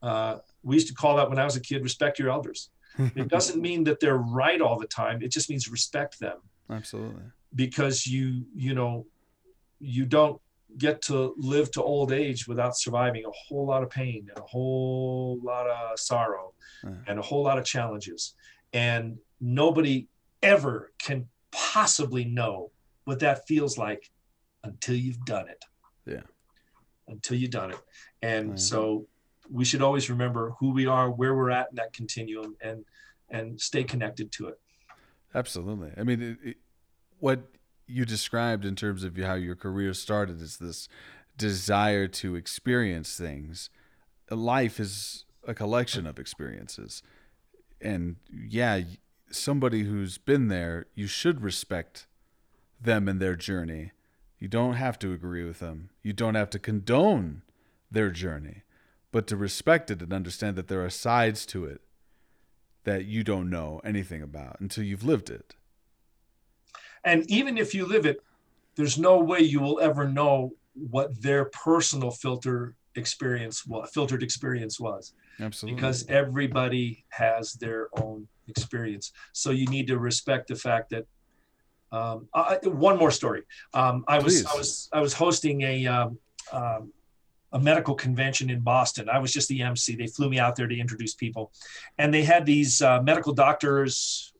uh, we used to call that when i was a kid respect your elders (laughs) it doesn't mean that they're right all the time it just means respect them Absolutely. because you you know you don't get to live to old age without surviving a whole lot of pain and a whole lot of sorrow Yeah. and a whole lot of challenges and nobody ever can possibly know what that feels like until you've done it Yeah. until you've done it and Yeah. so we should always remember who we are where we're at in that continuum and and stay connected to it Absolutely. I mean, it, it, what you described in terms of how your career started is this desire to experience things. Life is a collection of experiences. And yeah, somebody who's been there, you should respect them and their journey. You don't have to agree with them. You don't have to condone their journey, but to respect it and understand that there are sides to it that you don't know anything about until you've lived it. And even if you live it, there's no way you will ever know what their personal filter experience was, filtered experience was, Absolutely. because everybody has their own experience. So you need to respect the fact that. Um, I, one more story. Um, I was I was I was hosting a um, um, a medical convention in Boston. I was just the MC. They flew me out there to introduce people, and they had these uh, medical doctors.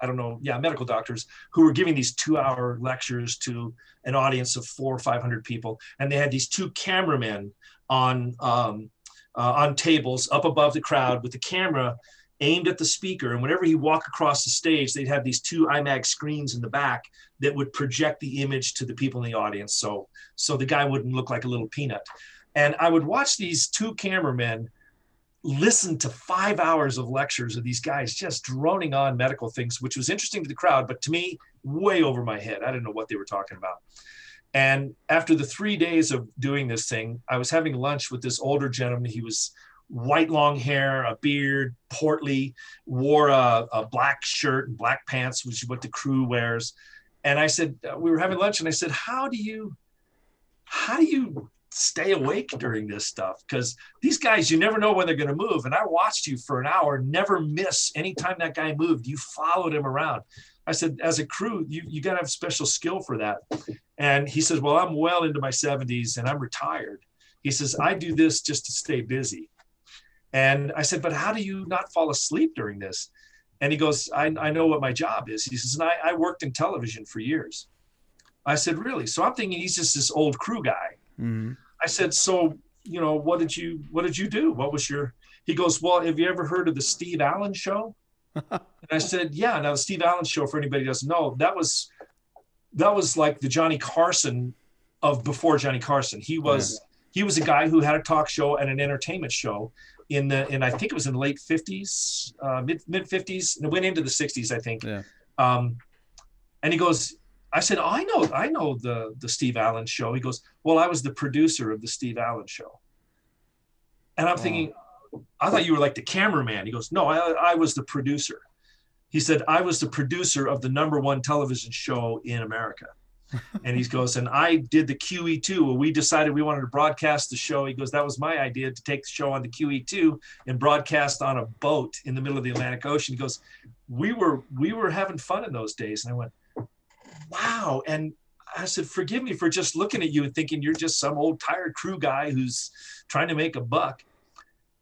I don't know, yeah, medical doctors who were giving these two-hour lectures to an audience of four or five hundred people, and they had these two cameramen on um, uh, on tables up above the crowd with the camera aimed at the speaker. And whenever he walked across the stage, they'd have these two IMAX screens in the back that would project the image to the people in the audience, so so the guy wouldn't look like a little peanut. And I would watch these two cameramen listen to five hours of lectures of these guys just droning on medical things, which was interesting to the crowd, but to me, way over my head. I didn't know what they were talking about. And after the three days of doing this thing, I was having lunch with this older gentleman. He was white long hair, a beard, portly, wore a, a black shirt and black pants, which is what the crew wears. And I said, uh, we were having lunch, and I said, how do you, how do you stay awake during this stuff? Because these guys, you never know when they're going to move. And I watched you for an hour, never miss. Anytime that guy moved, you followed him around. I said, as a crew, you, you got to have special skill for that. And he says, well, I'm well into my 70s and I'm retired. He says, I do this just to stay busy. And I said, but how do you not fall asleep during this? And he goes, I, I know what my job is. He says, and I, I worked in television for years. I said, really? So I'm thinking he's just this old crew guy. hmm I said, so, you know, what did you, what did you do? What was your, he goes, well, have you ever heard of the Steve Allen show? (laughs) and I said, yeah. Now the Steve Allen show, for anybody who doesn't know, that was, that was like the Johnny Carson of before Johnny Carson. He was, he was a guy who had a talk show and an entertainment show in the, and I think it was in the late fifties, uh, mid, mid fifties and it went into the sixties, I think. Yeah. Um, and he goes, I said, oh, I know, I know the the Steve Allen show. He goes, well, I was the producer of the Steve Allen show. And I'm Wow. thinking, I thought you were like the cameraman. He goes, no, I, I was the producer. He said, I was the producer of the number one television show in America. (laughs) and he goes, and I did the QE2. We decided we wanted to broadcast the show. He goes, that was my idea to take the show on the QE2 and broadcast on a boat in the middle of the Atlantic Ocean. He goes, we were we were having fun in those days. And I went, wow. And I said, forgive me for just looking at you and thinking you're just some old tired crew guy who's trying to make a buck.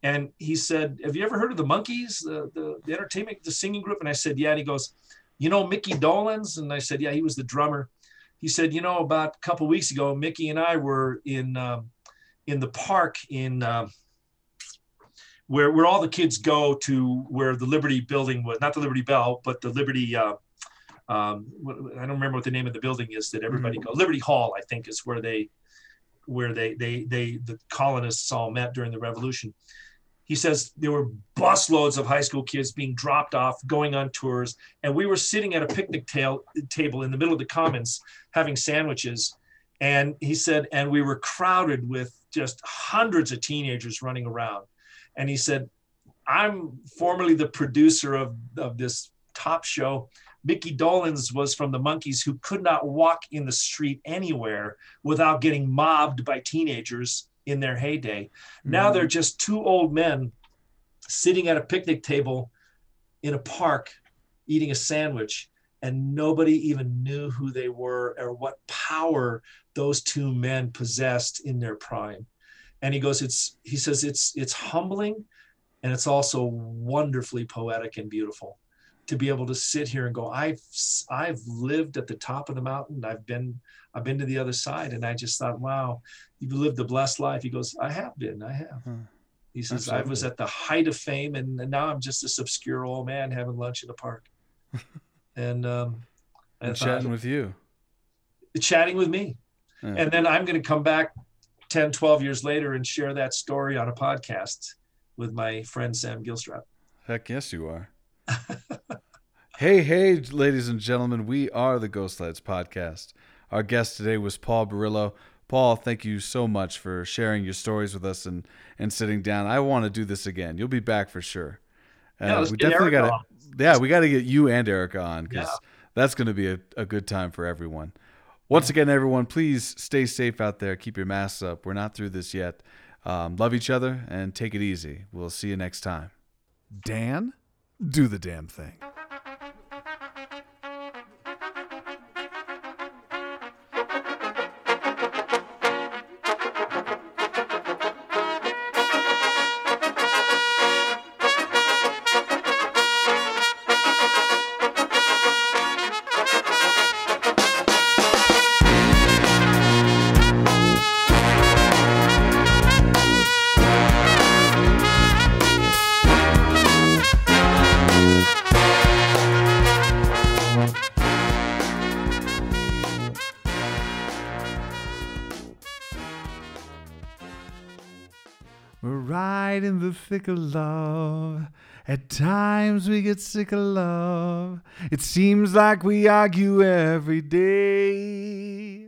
And he said, have you ever heard of the Monkees, the, the, the entertainment, the singing group? And I said, yeah. And he goes, you know, Mickey Dolenz? And I said, yeah, he was the drummer. He said, you know, about a couple weeks ago, Mickey and I were in, um, in the park in, um, where where all the kids go to where the Liberty building was, not the Liberty Bell, but the Liberty. Uh, um, I don't remember what the name of the building is that everybody mm-hmm. go. Liberty Hall, I think, is where they where they they they the colonists all met during the Revolution. He says there were busloads of high school kids being dropped off, going on tours, and we were sitting at a picnic tail, table in the middle of the commons having sandwiches. And he said, and we were crowded with just hundreds of teenagers running around. And he said, I'm formerly the producer of, of this top show. Mickey Dolenz was from the Monkees who could not walk in the street anywhere without getting mobbed by teenagers in their heyday. Mm-hmm. Now they're just two old men sitting at a picnic table in a park eating a sandwich and nobody even knew who they were or what power those two men possessed in their prime and he goes it's he says it's it's humbling and it's also wonderfully poetic and beautiful to be able to sit here and go i've i've lived at the top of the mountain. I've been i've been to the other side. And i just thought wow you've lived a blessed life. He goes i have been. I have. Hmm. he says Absolutely. i was at the height of fame and, and, now i'm just this obscure old man having lunch in the park. (laughs) And um and chatting with you. Chatting with me. Yeah. and then i'm going to come back 10 12 years later and share that story on a podcast with my friend sam gilstrap. Heck yes you are (laughs) hey, hey, ladies and gentlemen, we are the Ghostlights podcast. Our guest today was Paul Borrillo. Paul, thank you so much for sharing your stories with us and, and sitting down. I want to do this again. You'll be back for sure. Uh, yeah, we definitely got to. Yeah, we got to get you and Erica on because yeah. that's going to be a, a good time for everyone. Once again, everyone, please stay safe out there. Keep your masks up. We're not through this yet. Um, love each other and take it easy. We'll see you next time. Dan? do the damn thing. Thick of love. At times we get sick of love. It seems like we argue every day.